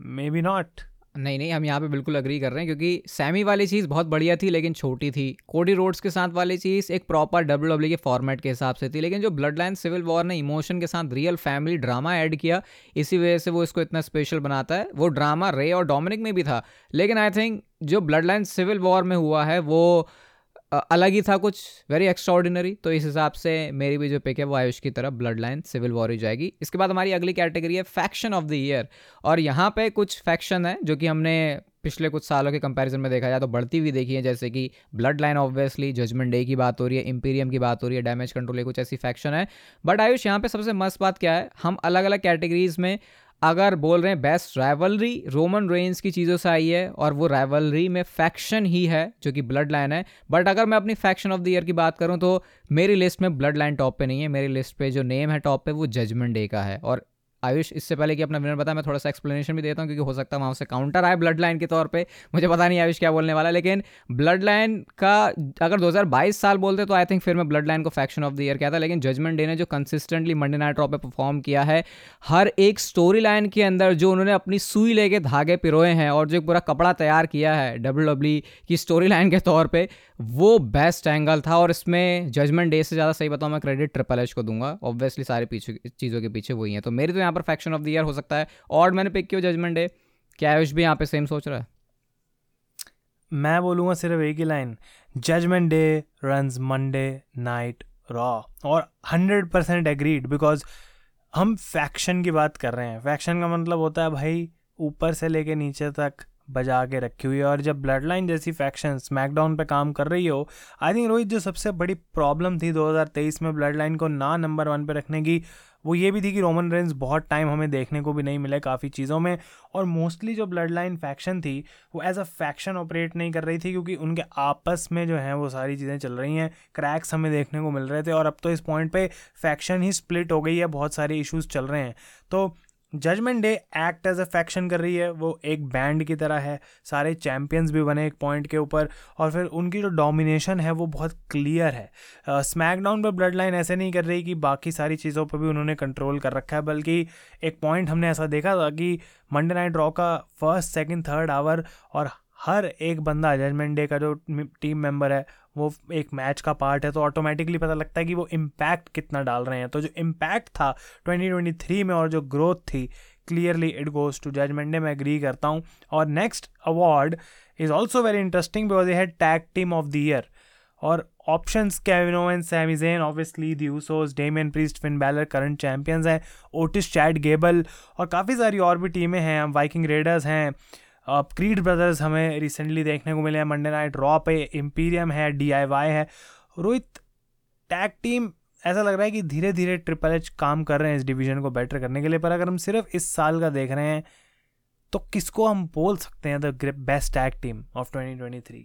मे बी नॉट नहीं नहीं, हम यहाँ पे बिल्कुल अग्री कर रहे हैं, क्योंकि सैमी वाली चीज़ बहुत बढ़िया थी, लेकिन छोटी थी। कोडी रोड्स के साथ वाली चीज़ एक प्रॉपर डब्ल्यू डब्ल्यू के फॉर्मेट के हिसाब से थी, लेकिन जो ब्लड लाइन सिविल वॉर ने इमोशन के साथ रियल फैमिली ड्रामा ऐड किया, इसी वजह से वो इसको इतना स्पेशल बनाता है। वो ड्रामा रे और डोमिनिक में भी था, लेकिन आई थिंक जो ब्लड लाइन सिविल वॉर में हुआ है, वो अलग ही था कुछ वेरी एक्स्ट्रॉर्डिनरी तो इस हिसाब से मेरी भी जो पिक है वो आयुष की तरफ़ ब्लड लाइन सिविल वॉर ही जाएगी। इसके बाद हमारी अगली कैटेगरी है फैक्शन ऑफ़ द ईयर और यहाँ पे कुछ फैक्शन है जो कि हमने पिछले कुछ सालों के कंपैरिजन में देखा जाए तो बढ़ती हुई देखी है, जैसे कि blood line obviously judgement day की बात हो रही है इंपीरियम की बात हो रही है डैमेज कंट्रोल कुछ ऐसी फैक्शन है। बट आयुष, यहाँ पे सबसे मस्त बात क्या है? हम अलग अलग कैटेगरीज में अगर बोल रहे हैं बेस्ट राइवलरी रोमन रेंज की चीज़ों से आई है और वो राइवलरी में फैक्शन ही है, जो कि ब्लड लाइन है। बट अगर मैं अपनी फैक्शन ऑफ़ द ईयर की बात करूँ तो मेरी लिस्ट में ब्लड लाइन टॉप पे नहीं है। मेरी लिस्ट पे जो नेम है टॉप पे, वो जजमेंट डे का है। और आयुष, इससे पहले कि अपना विनर बताया मैं थोड़ा सा एक्सप्लेनेशन भी देता हूँ, क्योंकि हो सकता है वहाँ से काउंटर आए ब्लड लाइन के तौर पे। मुझे पता नहीं आयुष क्या बोलने वाला लेकिन ब्लड लाइन का, अगर 2022 साल बोलते तो आई थिंक फिर मैं ब्लड लाइन को फैक्शन ऑफ़ द ईयर कहता, लेकिन जजमेंट डे ने जो कंसिस्टेंटली मंडे नाइट पे परफॉर्म किया है, हर एक स्टोरी लाइन के अंदर जो उन्होंने अपनी सुई लेके धागे पिरोए हैं और जो एक पूरा कपड़ा तैयार किया है डब्ल्यू डब्ल्यू की स्टोरी लाइन के तौर पर वो बेस्ट एंगल था। और इसमें जजमेंट डे से ज़्यादा सही बताऊँ, मैं क्रेडिट ट्रिपल एच को दूँगा। ऑब्वियसली सारे पीछे, चीज़ों के पीछे वही हैं। तो मेरी तो यहाँ पर फैक्शन ऑफ़ द ईयर हो सकता है। और मैंने पिक किया जजमेंट डे क्या आयुष भी यहाँ पे सेम सोच रहा है? मैं बोलूँगा सिर्फ़ एक ही line Judgment Day run Monday Night Raw और हंड्रेड परसेंट एग्रीड बिकॉज़ हम फैक्शन की बात कर रहे हैं। फैक्शन का मतलब होता है भाई, ऊपर से लेके नीचे तक बजा के रखी हुई है। और जब ब्लड लाइन जैसी फैक्शन स्मैकडाउन पे काम कर रही हो आई थिंक रोहित जो सबसे बड़ी प्रॉब्लम थी 2023 में ब्लड लाइन को ना नंबर वन पे रखने की वो ये भी थी कि रोमन रेंस बहुत टाइम हमें देखने को भी नहीं मिले काफ़ी चीज़ों में। और मोस्टली जो ब्लड लाइन फैक्शन थी, वो एज अ फैक्शन ऑपरेट नहीं कर रही थी क्योंकि उनके आपस में जो है वो सारी चीज़ें चल रही हैं क्रैक्स हमें देखने को मिल रहे थे। और अब तो इस पॉइंट पर फैक्शन ही स्प्लिट हो गई है, बहुत सारे इशूज़ चल रहे हैं। तो Judgment Day act as a faction कर रही है। वो एक बैंड की तरह है। सारे चैम्पियंस भी बने एक पॉइंट के ऊपर। और फिर उनकी जो डोमिनेशन है, वो बहुत क्लियर है। स्मैकडाउन पर ब्लड लाइन ऐसे नहीं कर रही कि बाकी सारी चीज़ों पर भी उन्होंने कंट्रोल कर रखा है, बल्कि एक पॉइंट हमने ऐसा देखा था कि मंडे नाइट रॉ का फ़र्स्ट सेकेंड थर्ड आवर और हर एक बंदा जजमेंट डे का जो टीम मेंबर है वो एक मैच का पार्ट है तो ऑटोमेटिकली पता लगता है कि वो इम्पैक्ट कितना डाल रहे हैं। तो जो इम्पैक्ट था 2023 में और जो ग्रोथ थी clearly it goes to Judgment Day मैं एग्री करता हूँ। और next award is also very interesting because ये है tag team of the year और options Kevin Owen Sami Zayn obviously the Usos Damian Priest Finn Balor current champions हैं। ओटिस चैट गेबल और काफ़ी सारी और भी टीमें हैं। वाइकिंग रेडर्स हैं। क्रीड ब्रदर्स हमें रिसेंटली देखने को मिले हैं। मंडे नाइट रॉ पे एम्पीरियम है डीआईवाई है। रोहित टैग टीम ऐसा लग रहा है कि धीरे धीरे ट्रिपल एच काम कर रहे हैं इस डिवीज़न को बेटर करने के लिए, पर अगर हम सिर्फ़ इस साल का देख रहे हैं तो किसको हम बोल सकते हैं the best tag team of 2023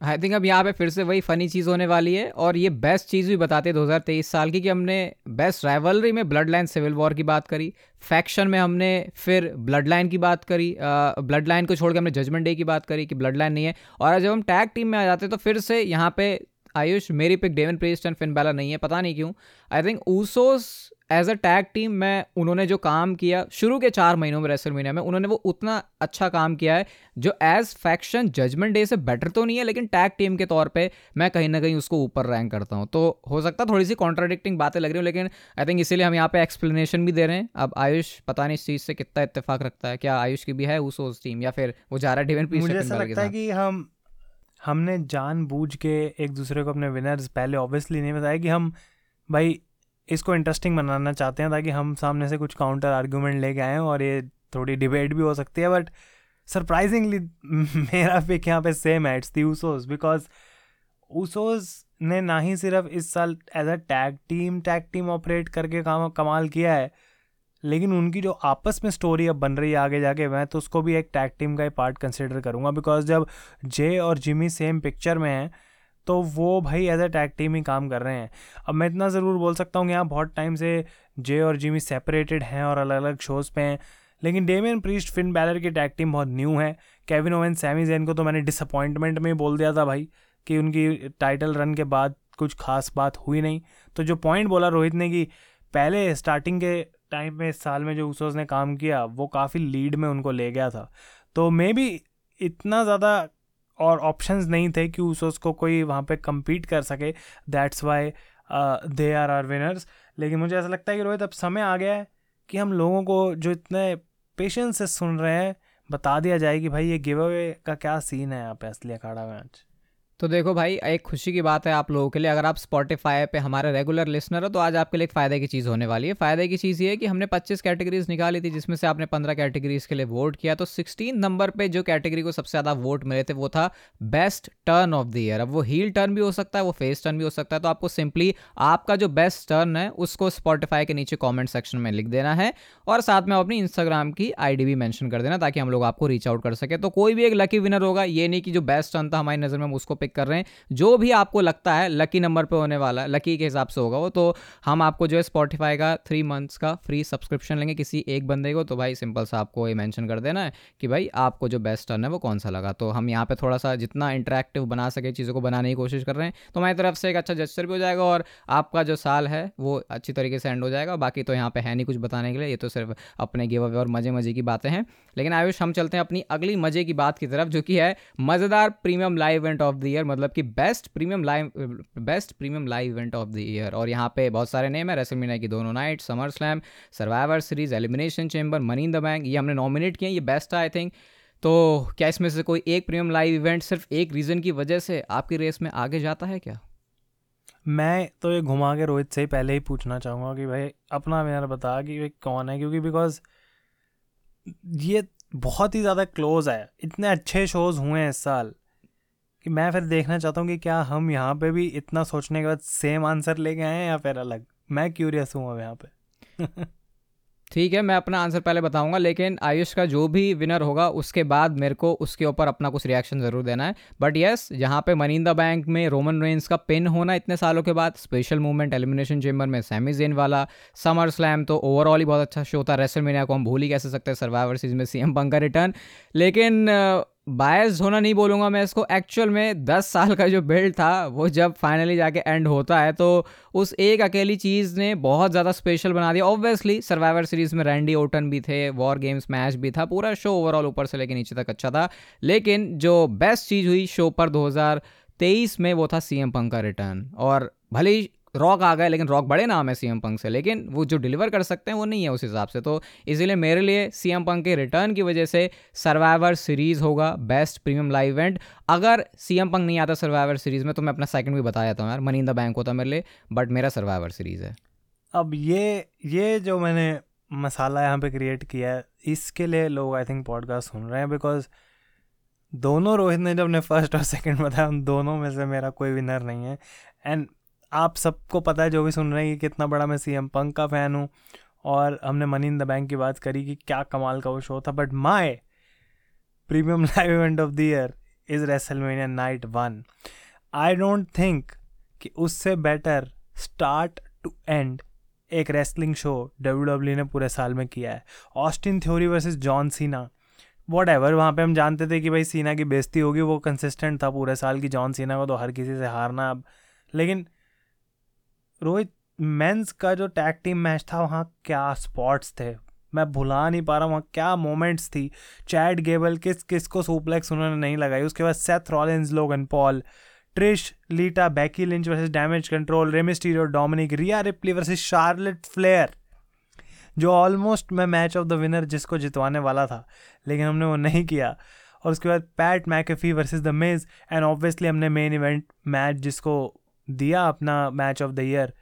I think अब यहाँ पे फिर से वही फनी चीज़ होने वाली है और ये बेस्ट चीज़ भी बताते हैं 2023 साल की कि हमने बेस्ट राइवलरी में ब्लड लाइन सिविल वॉर की बात करी फैक्शन में हमने फिर ब्लड लाइन की बात करी ब्लड लाइन को छोड़ के हमने जजमेंट डे की बात करी कि ब्लड लाइन नहीं है और जब हम टैग टीम में आ जाते हैं तो फिर से यहाँ पे आयुष, मेरी pick Damian Priest and Finn Balor नहीं है, पता नहीं क्यों। I think Usos as a tag team में उन्होंने जो काम किया शुरू के चार महीनों में रेसल मीनिया में उन्होंने वो उतना अच्छा काम किया है जो एज फैक्शन जजमेंट डे से बेटर तो नहीं है लेकिन टैग टीम के तौर पे मैं कहीं ना कहीं उसको ऊपर रैंक करता हूँ। तो हो सकता है थोड़ी सी कॉन्ट्राडिक्टिंग बातें लग रही हूँ लेकिन आई थिंक इसीलिए हम यहाँ पे एक्सप्लेनेशन भी दे रहे हैं। अब आयुष पता नहीं इस चीज़ से कितना इतफाक रखता है क्या आयुष की भी है उस टीम या फिर वो जा रहा है डिवन मुझे ऐसा लगता है कि हम हमने जान बूझ के एक दूसरे को अपने विनर्स पहले ऑब्वियसली नहीं बताया कि हम भाई इसको इंटरेस्टिंग बनाना चाहते हैं ताकि हम सामने से कुछ काउंटर आर्ग्यूमेंट लेके आएँ और ये थोड़ी डिबेट भी हो सकती है बट सरप्राइजिंगली मेरा पिक यहाँ पे सेम है it's the Usos because Usos ने ना ही सिर्फ़ इस साल as a tag team tag team operate करके काम, कमाल किया है, लेकिन उनकी जो आपस में स्टोरी अब बन रही है आगे जाके, मैं तो उसको भी एक टैग टीम का ही पार्ट कंसिडर करूँगा बिकॉज़ जब जे और जिमी सेम पिक्चर में हैं तो वो भाई एज अ टैग टीम ही काम कर रहे हैं। अब मैं इतना ज़रूर बोल सकता हूँ कि यहाँ बहुत टाइम से जे और जिमी सेपरेटेड हैं और अलग अलग शोज़ पे हैं। लेकिन डेमियन प्रीस्ट फिन बैलर की टैग टीम बहुत न्यू है। केविन ओवन सैमी जैन को तो मैंने डिसअपॉइंटमेंट में ही बोल दिया था भाई कि उनकी टाइटल रन के बाद कुछ खास बात हुई नहीं। तो जो पॉइंट बोला रोहित ने कि पहले स्टार्टिंग के टाइम में इस साल में जो ऊसोस ने काम किया, वो काफ़ी लीड में उनको ले गया था। तो मे भी इतना ज़्यादा और ऑप्शंस नहीं थे कि उस को कोई वहाँ पे कम्पीट कर सके। That's why they are are winners लेकिन मुझे ऐसा लगता है कि रोहित, अब समय आ गया है कि हम लोगों को जो इतने पेशेंस से सुन रहे हैं, बता दिया जाए कि भाई ये गिव अवे का क्या सीन है यहाँ पे असली अखाड़ा में आज तो देखो भाई, एक खुशी की बात है आप लोगों के लिए। अगर आप स्पॉटिफाई पे हमारे रेगुलर लिसनर हो तो आज आपके लिए एक फ़ायदे की चीज़ होने वाली है। फ़ायदे की चीज़ ये है कि हमने 25 कैटेगरीज निकाली थी, जिसमें से आपने 15 कैटेगरीज के लिए वोट किया। तो सिक्सटीन नंबर पे जो कैटेगरी को सबसे ज़्यादा वोट मिले थे, वो था best turn of the year अब वो हील टर्न भी हो सकता है, वो फेस टर्न भी हो सकता है। तो आपको सिंपली आपका जो बेस्ट टर्न है, उसको स्पॉटिफाई के नीचे कॉमेंट सेक्शन में लिख देना है। और साथ में अपनी इंस्टाग्राम की आईडी भी मैंशन कर देना, ताकि हम लोग आपको रीच आउट कर सके। तो कोई भी एक लकी विनर होगा, ये नहीं कि जो बेस्ट टर्न था, हमारी नज़र में हम उसको पिक कर रहे हैं। जो भी आपको लगता है लकी नंबर पर होने वाला लकी के हिसाब से होगा वो तो हम आपको जो है स्पॉटिफाई का थ्री मंथ्स का फ्री सब्सक्रिप्शन लेंगे किसी एक बंदे को तो भाई सिंपल सा आपको ये मेंशन कर देना है कि भाई आपको जो बेस्ट टर्न है वो कौन सा लगा। तो हम यहाँ पर थोड़ा सा जितना इंटरेक्टिव बना सके, चीज़ों को बनाने की कोशिश कर रहे हैं। तो हमारी तरफ़ से एक अच्छा जस्टर भी हो जाएगा और आपका जो साल है वो अच्छी तरीके से एंड हो जाएगा। बाकी तो यहाँ पे है नहीं कुछ बताने के लिए, ये तो सिर्फ़ अपने गिव अवे और मज़े मज़े की बातें हैं। लेकिन आयुष, हम चलते हैं अपनी अगली मज़े की बात की तरफ़, जो कि है मज़ेदार premium live event of the year मतलब कि best premium live best premium live event of the year और यहाँ पे बहुत सारे नेम है रेसलमीना की दोनों night SummerSlam Survivor Series Elimination Chamber Money in the Bank ये हमने नॉमिनेट किए ये बेस्ट आई थिंक तो क्या इसमें से कोई एक प्रीमियम लाइव इवेंट सिर्फ़ एक रीज़न की वजह से आपकी रेस में आगे जाता है क्या? मैं तो ये घुमा के रोहित से पहले ही पूछना चाहूँगा कि भाई अपना मेरा बता कि भाई कौन है? क्योंकि बिकॉज़ ये बहुत ही ज़्यादा क्लोज है। इतने अच्छे शोज़ हुए हैं इस साल। कि मैं फिर देखना चाहता हूँ कि क्या हम यहाँ पे भी इतना सोचने के बाद सेम आंसर लेके आए हैं या फिर अलग? मैं क्यूरियस हूँ अब यहाँ पे। ठीक है, मैं अपना आंसर पहले बताऊँगा, लेकिन आयुष का जो भी विनर होगा, उसके बाद मेरे को उसके ऊपर अपना कुछ रिएक्शन ज़रूर देना है। बट यस यहाँ पे मनिंदा बैंक में रोमन रेंस का पिन होना इतने सालों के बाद स्पेशल मूवमेंट एलिमिनेशन चेंबर में सेमी जेन वाला समर स्लैम तो ओवरऑल ही बहुत अच्छा शो था। रेसल मीनिया को हम भूल ही कैसे सकते हैं सर्वाइवर सीज में सी एम रिटर्न लेकिन बायस होना नहीं बोलूँगा मैं इसको। एक्चुअल में दस साल का जो बिल्ड था, वो जब फाइनली जाके एंड होता है तो उस एक अकेली चीज़ ने बहुत ज़्यादा स्पेशल बना दिया। ऑब्वियसली सर्वाइवर सीरीज़ में रैंडी ओटन भी थे वॉर गेम्स मैच भी था, पूरा शो ओवरऑल ऊपर से लेके नीचे तक अच्छा था। लेकिन जो बेस्ट चीज़ हुई शो पर 2023 में, वो था सी एम पंक का रिटर्न और भले ही रॉक आ गए लेकिन रॉक बड़े नाम है सीएम पंक से, लेकिन वो जो डिलीवर कर सकते हैं, वो नहीं है उस हिसाब से। तो इसीलिए मेरे लिए सीएम पंक के रिटर्न की वजह से सर्वाइवर सीरीज़ होगा बेस्ट प्रीमियम लाइव इवेंट अगर सीएम पंक नहीं आता सर्वाइवर सीरीज़ में तो मैं अपना सेकंड भी बता जाता हूँ यार मनी इन द बैंक होता मेरे लिए बट मेरा सर्वाइवर सीरीज़ है। अब ये ये जो मैंने मसाला यहाँ पे क्रिएट किया है, इसके लिए लोग आई थिंक पॉडकास्ट सुन रहे हैं बिकॉज़ दोनों रोहित ने जब ने फ़र्स्ट और सेकंड बताया, उन दोनों में से मेरा कोई विनर नहीं है। एंड आप सबको पता है, जो भी सुन रहे हैं, कि कितना बड़ा मैं सी एम पंक का फ़ैन हूँ और हमने मनी इन द बैंक की बात करी कि क्या कमाल का वो शो था but my premium live event of the year is WrestleMania night one I don't think कि उससे बेटर स्टार्ट टू एंड एक रेसलिंग शो डब्ल्यू डब्ल्यू ने पूरे साल में किया है। Austin Theory versus John Cena whatever वहाँ पर हम जानते थे कि भाई सीना की बेजती होगी, वो कंसिस्टेंट था पूरे साल की जॉन सीना को तो हर किसी से हारना अब। लेकिन रोहित मेंस का जो टैग टीम मैच था, वहाँ क्या स्पॉट्स थे? मैं भुला नहीं पा रहा वहाँ क्या मोमेंट्स थी? चैट गेबल किस किस को सुपलेक्स उन्होंने नहीं लगाई? उसके बाद Seth Rollins Logan Paul Trish Lita Becky Lynch versus Damage Control Rey Mysterio Dominik Rhea Ripley versus Charlotte Flair जो ऑलमोस्ट मैं मैच ऑफ़ द विनर जिसको जितवाने वाला था, लेकिन हमने वो नहीं किया। और उसके बाद Pat McAfee versus the Miz and obviously हमने मेन इवेंट मैच जिसको दिया अपना मैच ऑफ़ द ईयर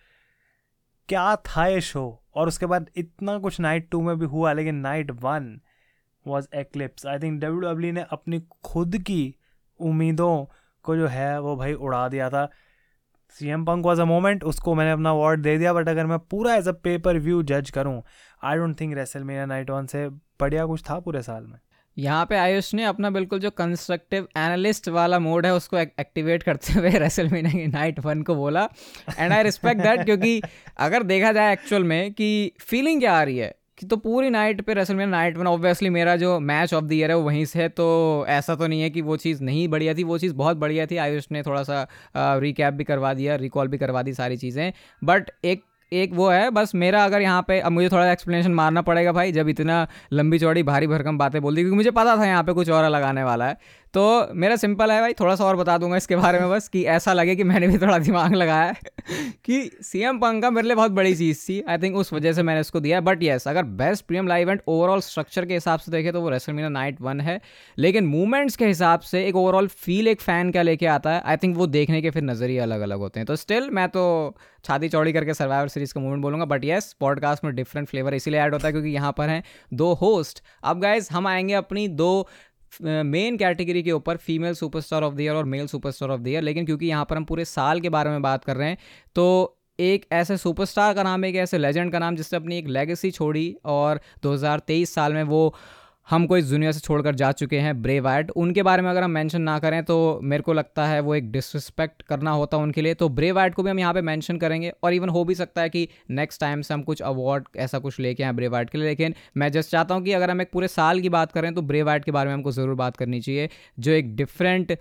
क्या था ये शो और उसके बाद इतना कुछ नाइट टू में भी हुआ, लेकिन night one was eclipse I think W W ने अपनी खुद की उम्मीदों को जो है, वो भाई उड़ा दिया था। C M Punk was a moment उसको मैंने अपना अवार्ड दे दिया बट अगर मैं पूरा एज अ पेपर व्यू जज करूँ I don't think WrestleMania night one से बढ़िया कुछ था पूरे साल में। यहाँ पे आयुष ने अपना बिल्कुल जो कंस्ट्रक्टिव एनालिस्ट वाला मोड है, उसको एक्टिवेट करते हुए रेसल मीना की नाइट वन को बोला। एंड आई रिस्पेक्ट दैट क्योंकि अगर देखा जाए एक्चुअल में कि फीलिंग क्या आ रही है, कि तो पूरी नाइट पे WrestleMania night one obviously मेरा जो मैच ऑफ़ द ईयर है, वो वहीं से है तो ऐसा तो नहीं है कि वो चीज़ नहीं बढ़िया थी, वो चीज़ बहुत बढ़िया थी। आयुष ने थोड़ा सा रिकैप भी करवा दिया रिकॉल भी करवा दी सारी चीज़ें। बट एक एक वो है, बस मेरा अगर यहाँ पे, अब मुझे थोड़ा एक्सप्लेनेशन मारना पड़ेगा भाई, जब इतना लंबी चौड़ी भारी भरकम बातें बोल दी, क्योंकि मुझे पता था यहाँ पे कुछ और लगाने वाला है। तो मेरा सिंपल है भाई, थोड़ा सा और बता दूँगा इसके बारे में बस, कि ऐसा लगे कि मैंने भी थोड़ा दिमाग लगाया है, कि सी एम पंका मेरे लिए बहुत बड़ी चीज़ थी आई थिंक उस वजह से मैंने इसको दिया बट येस अगर best premium live event overall structure के हिसाब से देखें तो वो रेसलमीना नाइट वन है, लेकिन मूवमेंट्स के हिसाब से एक ओवरऑल फील एक फ़ैन क्या लेके आता है आई थिंक वो देखने के फिर नज़रिए अलग अलग होते हैं। तो स्टिल मैं तो छाती चौड़ी करके सर्वाइवर सीरीज़ का मूवमेंट बोलूँगा बट येस पॉडकास्ट में डिफरेंट फ्लेवर इसीलिए ऐड होता है क्योंकि यहाँ पर हैं दो होस्ट अब गाइज़ हम आएँगे अपनी दो मेन कैटेगरी के ऊपर female superstar of the year और male superstar of the year लेकिन क्योंकि यहाँ पर हम पूरे साल के बारे में बात कर रहे हैं तो एक ऐसे सुपरस्टार का नाम, एक ऐसे लेजेंड का नाम जिसने अपनी एक लेगेसी छोड़ी और 2023 साल में वो हमको इस दुनिया से छोड़कर जा चुके हैं ब्रे वाइट उनके बारे में अगर हम मेंशन ना करें तो मेरे को लगता है वो एक डिसरिस्पेक्ट करना होता है उनके लिए। तो ब्रे वाइट को भी हम यहाँ पे मेंशन करेंगे और इवन हो भी सकता है कि नेक्स्ट टाइम से हम कुछ अवार्ड ऐसा कुछ लेके आए ब्रे वाइट के लिए। लेकिन मैं जस्ट चाहता हूँ कि अगर हम एक पूरे साल की बात करें तो ब्रे वाइट के बारे में हमको ज़रूर बात करनी चाहिए। जो एक डिफरेंट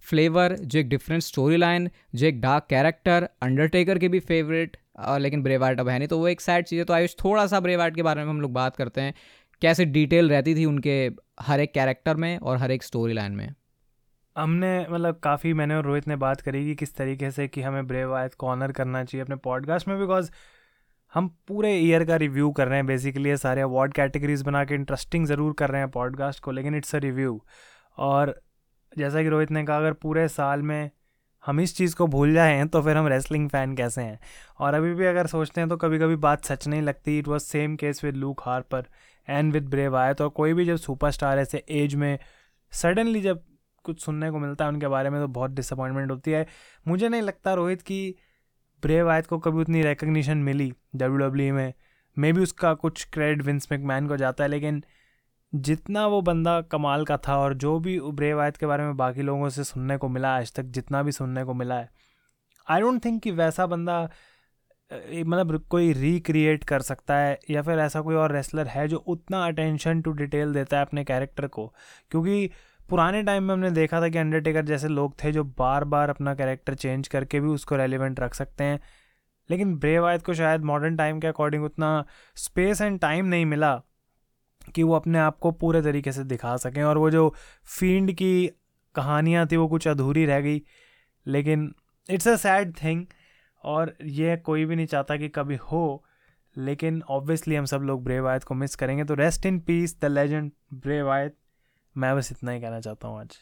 फ्लेवर जो एक डिफरेंट स्टोरी लाइन जो एक डार्क कैरेक्टर अंडरटेकर के भी फेवरेट लेकिन ब्रेवार्ट अब है नहीं। तो वो एक साइड चीज़ है। तो आयुष, थोड़ा सा ब्रेवार्ट के बारे में हम लोग बात करते हैं। कैसे डिटेल रहती थी उनके हर एक कैरेक्टर में और हर एक स्टोरी लाइन में? हमने मतलब काफ़ी मैंने और रोहित ने बात करी कि किस तरीके से कि हमें ब्रेव आयत को ऑनर करना चाहिए अपने पॉडकास्ट में बिकॉज़ हम पूरे ईयर का रिव्यू कर रहे हैं बेसिकली सारे अवार्ड कैटेगरीज बना के इंटरेस्टिंग ज़रूर कर रहे हैं पॉडकास्ट को, लेकिन इट्स अ रिव्यू और जैसा कि रोहित ने कहा, अगर पूरे साल में हम इस चीज़ को भूल जाएँ तो फिर हम रेसलिंग फ़ैन कैसे हैं? और अभी भी अगर सोचते हैं तो कभी कभी बात सच नहीं लगती. It was same case with Luke Harper and with Bray Wyatt तो कोई भी जब सुपरस्टार ऐसे एज में सडनली जब कुछ सुनने को मिलता है उनके बारे में तो बहुत डिसअपॉइंटमेंट होती है। मुझे नहीं लगता रोहित कि ब्रेव आयत को कभी उतनी रिकग्निशन मिली डब्ल्यू डब्ल्यू में मे। बी उसका कुछ क्रेडिट विंस मैकमैन को जाता है, लेकिन जितना वो बंदा कमाल का था और जो भी ब्रेव आयत के बारे में बाकी लोगों से सुनने को मिला, आज तक जितना भी सुनने को मिला है आई डोंट थिंक कि वैसा बंदा मतलब कोई रिक्रिएट कर सकता है या फिर ऐसा कोई और रेसलर है जो उतना अटेंशन टू डिटेल देता है अपने कैरेक्टर को? क्योंकि पुराने टाइम में हमने देखा था कि अंडरटेकर जैसे लोग थे जो बार बार अपना कैरेक्टर चेंज करके भी उसको रेलिवेंट रख सकते हैं। लेकिन ब्रेव आयत को शायद मॉडर्न टाइम के अकॉर्डिंग उतना स्पेस एंड टाइम नहीं मिला कि वो अपने आप को पूरे तरीके से दिखा सकें और वो जो फ़ील्ड की कहानियाँ थी वो कुछ अधूरी रह गई। लेकिन इट्स अ सैड थिंग और ये कोई भी नहीं चाहता कि कभी हो लेकिन ऑब्वियसली हम सब लोग ब्रेव आयत को मिस करेंगे तो rest in peace the legend Bray Wyatt मैं बस इतना ही कहना चाहता हूँ आज।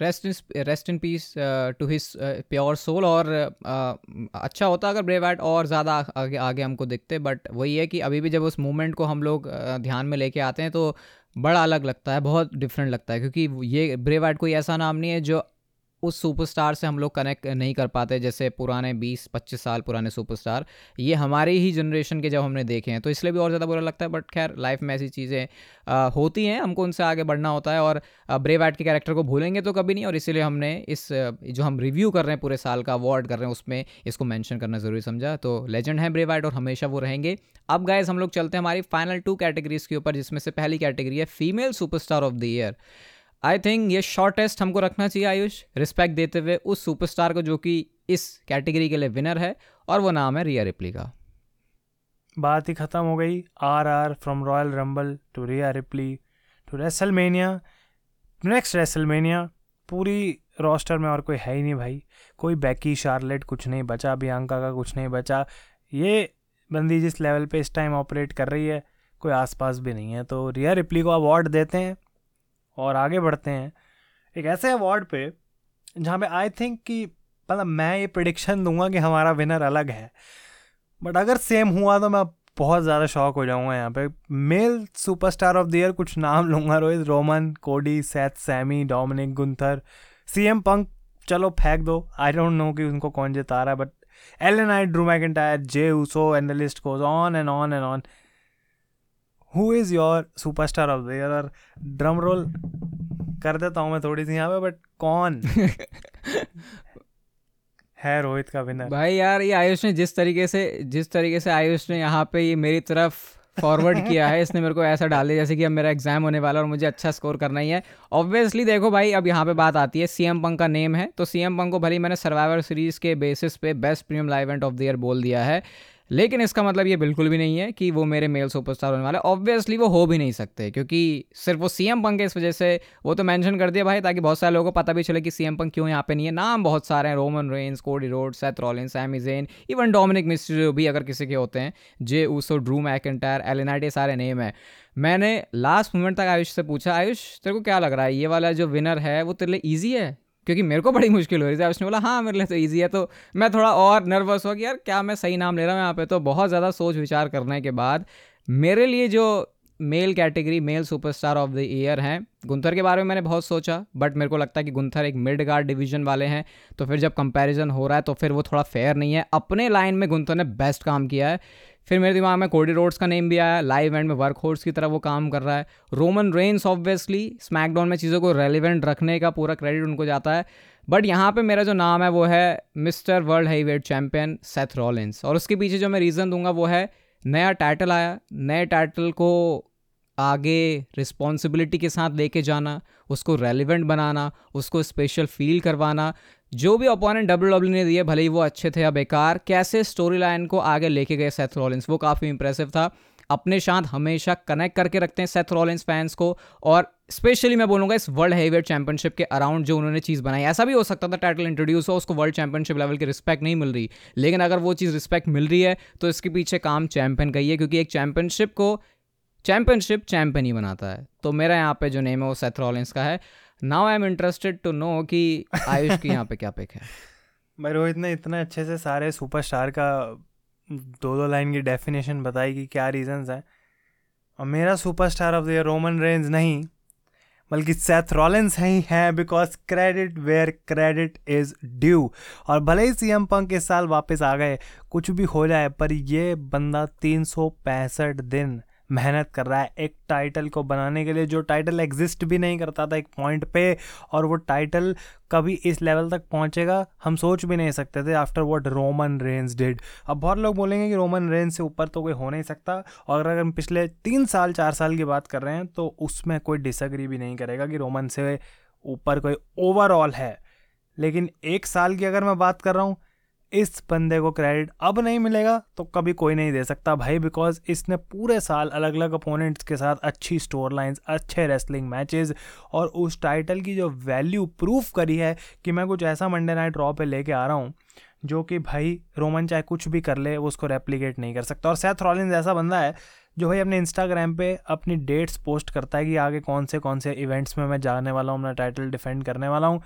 Rest in rest in peace to his pure soul और uh, अच्छा होता अगर ब्रेव आर्ट और ज़्यादा आगे आगे हमको दिखते बट वही है कि अभी भी जब उस मूवमेंट को हम लोग uh, ध्यान में लेके आते हैं तो बड़ा अलग लगता है बहुत डिफरेंट लगता है क्योंकि ये ब्रेव आर्ट कोई ऐसा नाम नहीं है जो उस सुपरस्टार से हम लोग कनेक्ट नहीं कर पाते, जैसे पुराने 20-25 साल पुराने सुपरस्टार ये हमारे ही जनरेशन के जब हमने देखे हैं तो इसलिए भी और ज़्यादा बुरा लगता है बट खैर लाइफ में ऐसी चीज़ें होती हैं, हमको उनसे आगे बढ़ना होता है, और ब्रेव एट के कैरेक्टर को भूलेंगे तो कभी नहीं, और इसीलिए हमने इस जो हम रिव्यू कर रहे हैं पूरे साल का अवार्ड कर रहे हैं, उसमें इसको मैंशन करना ज़रूरी समझा। तो लेजेंड है ब्रेव एट और हमेशा वो रहेंगे। अब गाइज़ हम लोग चलते हैं हमारी फाइनल टू कैटेगरीज के ऊपर, जिसमें से पहली कैटेगरी है female superstar of the year I think ये शॉर्टेस्ट हमको रखना चाहिए आयुष रिस्पेक्ट देते हुए उस सुपरस्टार को जो कि इस कैटेगरी के लिए विनर है और वो नाम है रिया रिप्ली का बात ही ख़त्म हो गई। R R from Royal Rumble to Rhea Ripley to WrestleMania next WrestleMania पूरी रोस्टर में और कोई है ही नहीं भाई। कोई बैकी शार्लेट कुछ नहीं बचा, बियांका का कुछ नहीं बचा। ये बंदी जिस लेवल पे इस टाइम ऑपरेट कर रही है, कोई आसपास भी नहीं है। तो रिया रिप्ली को अवार्ड देते हैं। और आगे बढ़ते हैं। एक ऐसे अवार्ड पे, जहाँ पे आई थिंक कि मतलब मैं ये प्रडिक्शन दूँगा कि हमारा विनर अलग है। बट अगर सेम हुआ तो मैं बहुत ज़्यादा शौक हो जाऊँगा यहाँ पे। Male superstar of the year कुछ नाम लूँगा, Rohit, Roman, Cody Seth Sami Dominik Gunther C M Punk चलो फेंक दो। आई डोंट नो कि उनको कौन जिता रहा है but L N I Drew McIntyre Jey Uso and the list goes on and on and on who is your superstar of the year और ड्रम रोल कर देता हूँ मैं थोड़ी सी यहाँ पे बट कौन? है रोहित का विनर भाई यार ये आयुष ने जिस तरीके से जिस तरीके से आयुष ने यहाँ पे ये मेरी तरफ़ फॉरवर्ड किया है इसने मेरे को ऐसा डाल दिया जैसे कि अब मेरा एग्ज़ाम होने वाला और मुझे अच्छा स्कोर करना ही है। ऑब्वियसली देखो भाई अब यहाँ पे बात आती है सीएम पंक का नेम है तो सीएम पंक को भले मैंने सर्वाइवर सीरीज़ के बेसिस पे best premium live event of the year बोल दिया है लेकिन इसका मतलब ये बिल्कुल भी नहीं है कि वो मेरे मेल सुपरस्टार होने वाले। ऑब्वियसली वो हो भी नहीं सकते, क्योंकि सिर्फ़ वो सीएम पंक है इस वजह से वो तो मेंशन कर दिया भाई, ताकि बहुत सारे लोगों को पता भी चले कि सीएम पंक क्यों यहाँ पे नहीं है। नाम बहुत सारे हैं Roman Reigns Cody Rhodes Seth Rollin Sami Zayn even Dominik Mysterio भी अगर किसी के होते हैं जे ऊसो ड्रू मैकेंटायर एलिनाइट सारे नेम है। मैंने लास्ट मोमेंट तक आयुष से पूछा, आयुष, तेरे को क्या लग रहा है? ये वाला जो विनर है, वो तेरे लिए ईजी है? क्योंकि मेरे को बड़ी मुश्किल हो रही थी। उसने बोला हाँ मेरे लिए तो ईजी है। तो मैं थोड़ा और नर्वस हुआ कि यार, क्या मैं सही नाम ले रहा हूँ यहाँ पे? तो बहुत ज़्यादा सोच विचार करने के बाद मेरे लिए जो male category male superstar of the year हैं गुंथर के बारे में मैंने बहुत सोचा बट मेरे को लगता है कि गुंथर एक मिड गार्ड डिवीज़न वाले हैं। तो फिर जब कंपैरिजन हो रहा है तो फिर वो थोड़ा फेयर नहीं है। अपने लाइन में गुंथर ने बेस्ट काम किया है। फिर मेरे दिमाग में कोडी रोड्स का नेम भी आया लाइव एंड में वर्क होर्स की तरह वो काम कर रहा है। रोमन रेंस ऑब्वियसली स्मैकडाउन में चीज़ों को रेलिवेंट रखने का पूरा क्रेडिट उनको जाता है। बट यहाँ पे मेरा जो नाम है वो है mister world heavyweight champion Seth Rollins और उसके पीछे जो मैं रीज़न दूँगा वो है नया टाइटल आया। नए टाइटल को आगे रिस्पॉन्सिबिलिटी के साथ लेके जाना, उसको रेलिवेंट बनाना, उसको स्पेशल फील करवाना। जो भी अपोनेंट डब्ल्यू डब्ल्यू ने दिए, भले ही वो अच्छे थे या बेकार, कैसे स्टोरी लाइन को आगे लेके गए सेथ रॉलिन्स वो काफ़ी इंप्रेसिव था। अपने साथ हमेशा कनेक्ट करके रखते हैं सेथ रॉलिन्स फैंस को और स्पेशली मैं बोलूँगा इस वर्ल्ड हेवीवेट चैंपियनशिप के अराउंड जो उन्होंने चीज़ बनाई, ऐसा भी हो सकता था टाइटल इंट्रोड्यूस हो, उसको वर्ल्ड चैंपियनशिप लेवल की रिस्पेक्ट नहीं मिल रही। लेकिन अगर वो चीज़ रिस्पेक्ट मिल रही है तो इसके पीछे काम चैंपियन का ही है, क्योंकि एक चैंपियनशिप को चैंपियनशिप चैंपियन ही बनाता है। तो मेरा यहाँ पे जो नेम है वो सेथ रॉलिन्स का है। Now I am interested to know कि आयुष की यहाँ पे क्या पिक है। मैं रोहित ने इतने अच्छे से सारे सुपरस्टार का दो दो लाइन की डेफिनेशन बताई कि क्या रीजंस हैं। और मेरा superstar of the year Roman Reigns नहीं, बल्कि सेथ रॉलेंस ही हैं because credit where credit is due और भले ही सी एम पंक इस साल वापस आ गए, कुछ भी हो जाए, पर ये बंदा तीन सौ पैंसठ दिन मेहनत कर रहा है एक टाइटल को बनाने के लिए, जो टाइटल एग्जिस्ट भी नहीं करता था एक पॉइंट पे, और वो टाइटल कभी इस लेवल तक पहुंचेगा, हम सोच भी नहीं सकते थे after what Roman Reigns did अब बहुत लोग बोलेंगे कि रोमन रेंज से ऊपर तो कोई हो नहीं सकता, और अगर हम पिछले तीन साल, चार साल की बात कर रहे हैं तो उसमें कोई डिसग्री भी नहीं करेगा कि रोमन से ऊपर कोई ओवरऑल है. लेकिन एक साल की अगर मैं बात कर रहा हूँ इस बंदे को क्रेडिट अब नहीं मिलेगा तो कभी कोई नहीं दे सकता भाई बिकॉज़ इसने पूरे साल अलग अलग अपोनेंट्स के साथ अच्छी स्टोर लाइन्स अच्छे रेसलिंग मैचेस और उस टाइटल की जो वैल्यू प्रूफ करी है कि मैं कुछ ऐसा मंडे नाइट रॉ पे लेके आ रहा हूँ, जो कि भाई रोमन चाहे कुछ भी कर ले, वो उसको रेप्लीकेट नहीं कर सकता। और सैथ रॉलिन्स ऐसा बंदा है, जो भाई अपने इंस्टाग्राम पे अपनी डेट्स पोस्ट करता है कि आगे कौन से कौन से इवेंट्स में मैं जाने वाला हूँ, अपना टाइटल डिफेंड करने वाला हूँ।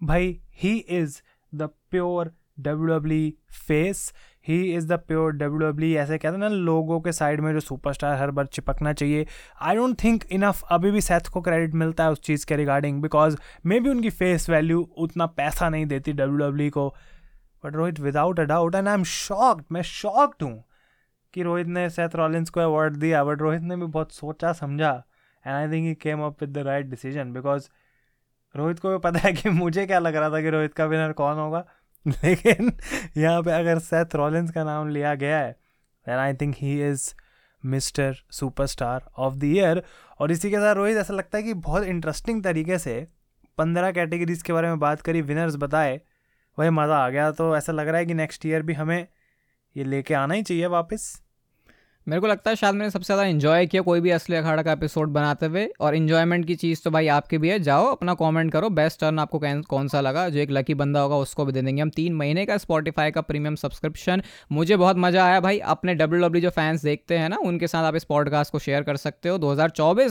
भाई he is the pure W W face he is the pure W W ऐसे कहते हैं ना, लोगों के साइड में जो सुपरस्टार हर बार चिपकना चाहिए। आई डोंट थिंक इनफ अभी भी सेथ को क्रेडिट मिलता है उस चीज़ के रिगार्डिंग बिकॉज़ मे बी उनकी फेस वैल्यू उतना पैसा नहीं देती डब्ल्यू डब्ल्यू को। But Rohit without a doubt and I am shocked मैं शॉक्ड हूँ कि रोहित ने सेथ रॉलिंस को अवार्ड दिया बट रोहित ने भी बहुत सोचा, समझा and I think he came up with the right decision because Rohit को भी पता है कि मुझे क्या लग रहा था कि रोहित का विनर कौन होगा। लेकिन यहाँ पे अगर सेथ रॉलिन्स का नाम लिया गया है then I think he is mister superstar of the year और इसी के साथ रोहित, ऐसा लगता है कि बहुत इंटरेस्टिंग तरीके से पंद्रह कैटेगरीज के बारे में बात करी विनर्स बताए, वही मज़ा आ गया। तो ऐसा लग रहा है कि नेक्स्ट ईयर भी हमें ये लेके आना ही चाहिए वापस। मेरे को लगता है शायद मैंने सबसे ज़्यादा इन्जॉय किया कोई भी असली अखाड़ा का एपिसोड बनाते हुए। और इन्जॉयमेंट की चीज़ तो भाई आपकी भी है। जाओ, अपना कमेंट करो। बेस्ट टर्न आपको कौन सा लगा? जो एक लकी बंदा होगा, उसको भी दे देंगे। हम तीन महीने का स्पॉटीफाई का प्रीमियम सब्सक्रिप्शन मुझे बहुत मज़ा आया भाई। अपने डब्ल्यू डब्ल्यू जो फैंस देखते हैं ना, उनके साथ आप इस पॉडकास्ट को शेयर कर सकते हो। दो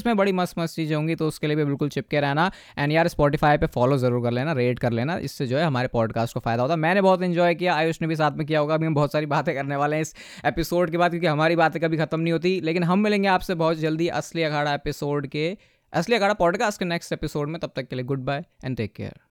में बड़ी मस्त मस्त चीज़ें होंगी तो उसके लिए भी बिल्कुल चिपके रहना। एंड यार स्पॉटीफाई पर फॉलो ज़रूर कर लेना रेट कर लेना। इससे जो है हमारे पॉडकास्ट को फ़ायदा होता है। मैंने बहुत इन्जॉय किया। आयुष ने भी साथ में किया होगा। अभी हम बहुत सारी बातें करने वाले हैं इस एपिसोड के बाद, क्योंकि हमारी बातें कभी खत्म नहीं होती। लेकिन हम मिलेंगे आपसे बहुत जल्दी असली अखाड़ा एपिसोड के असली अखाड़ा पॉडकास्ट के नेक्स्ट एपिसोड में। तब तक के लिए goodbye and take care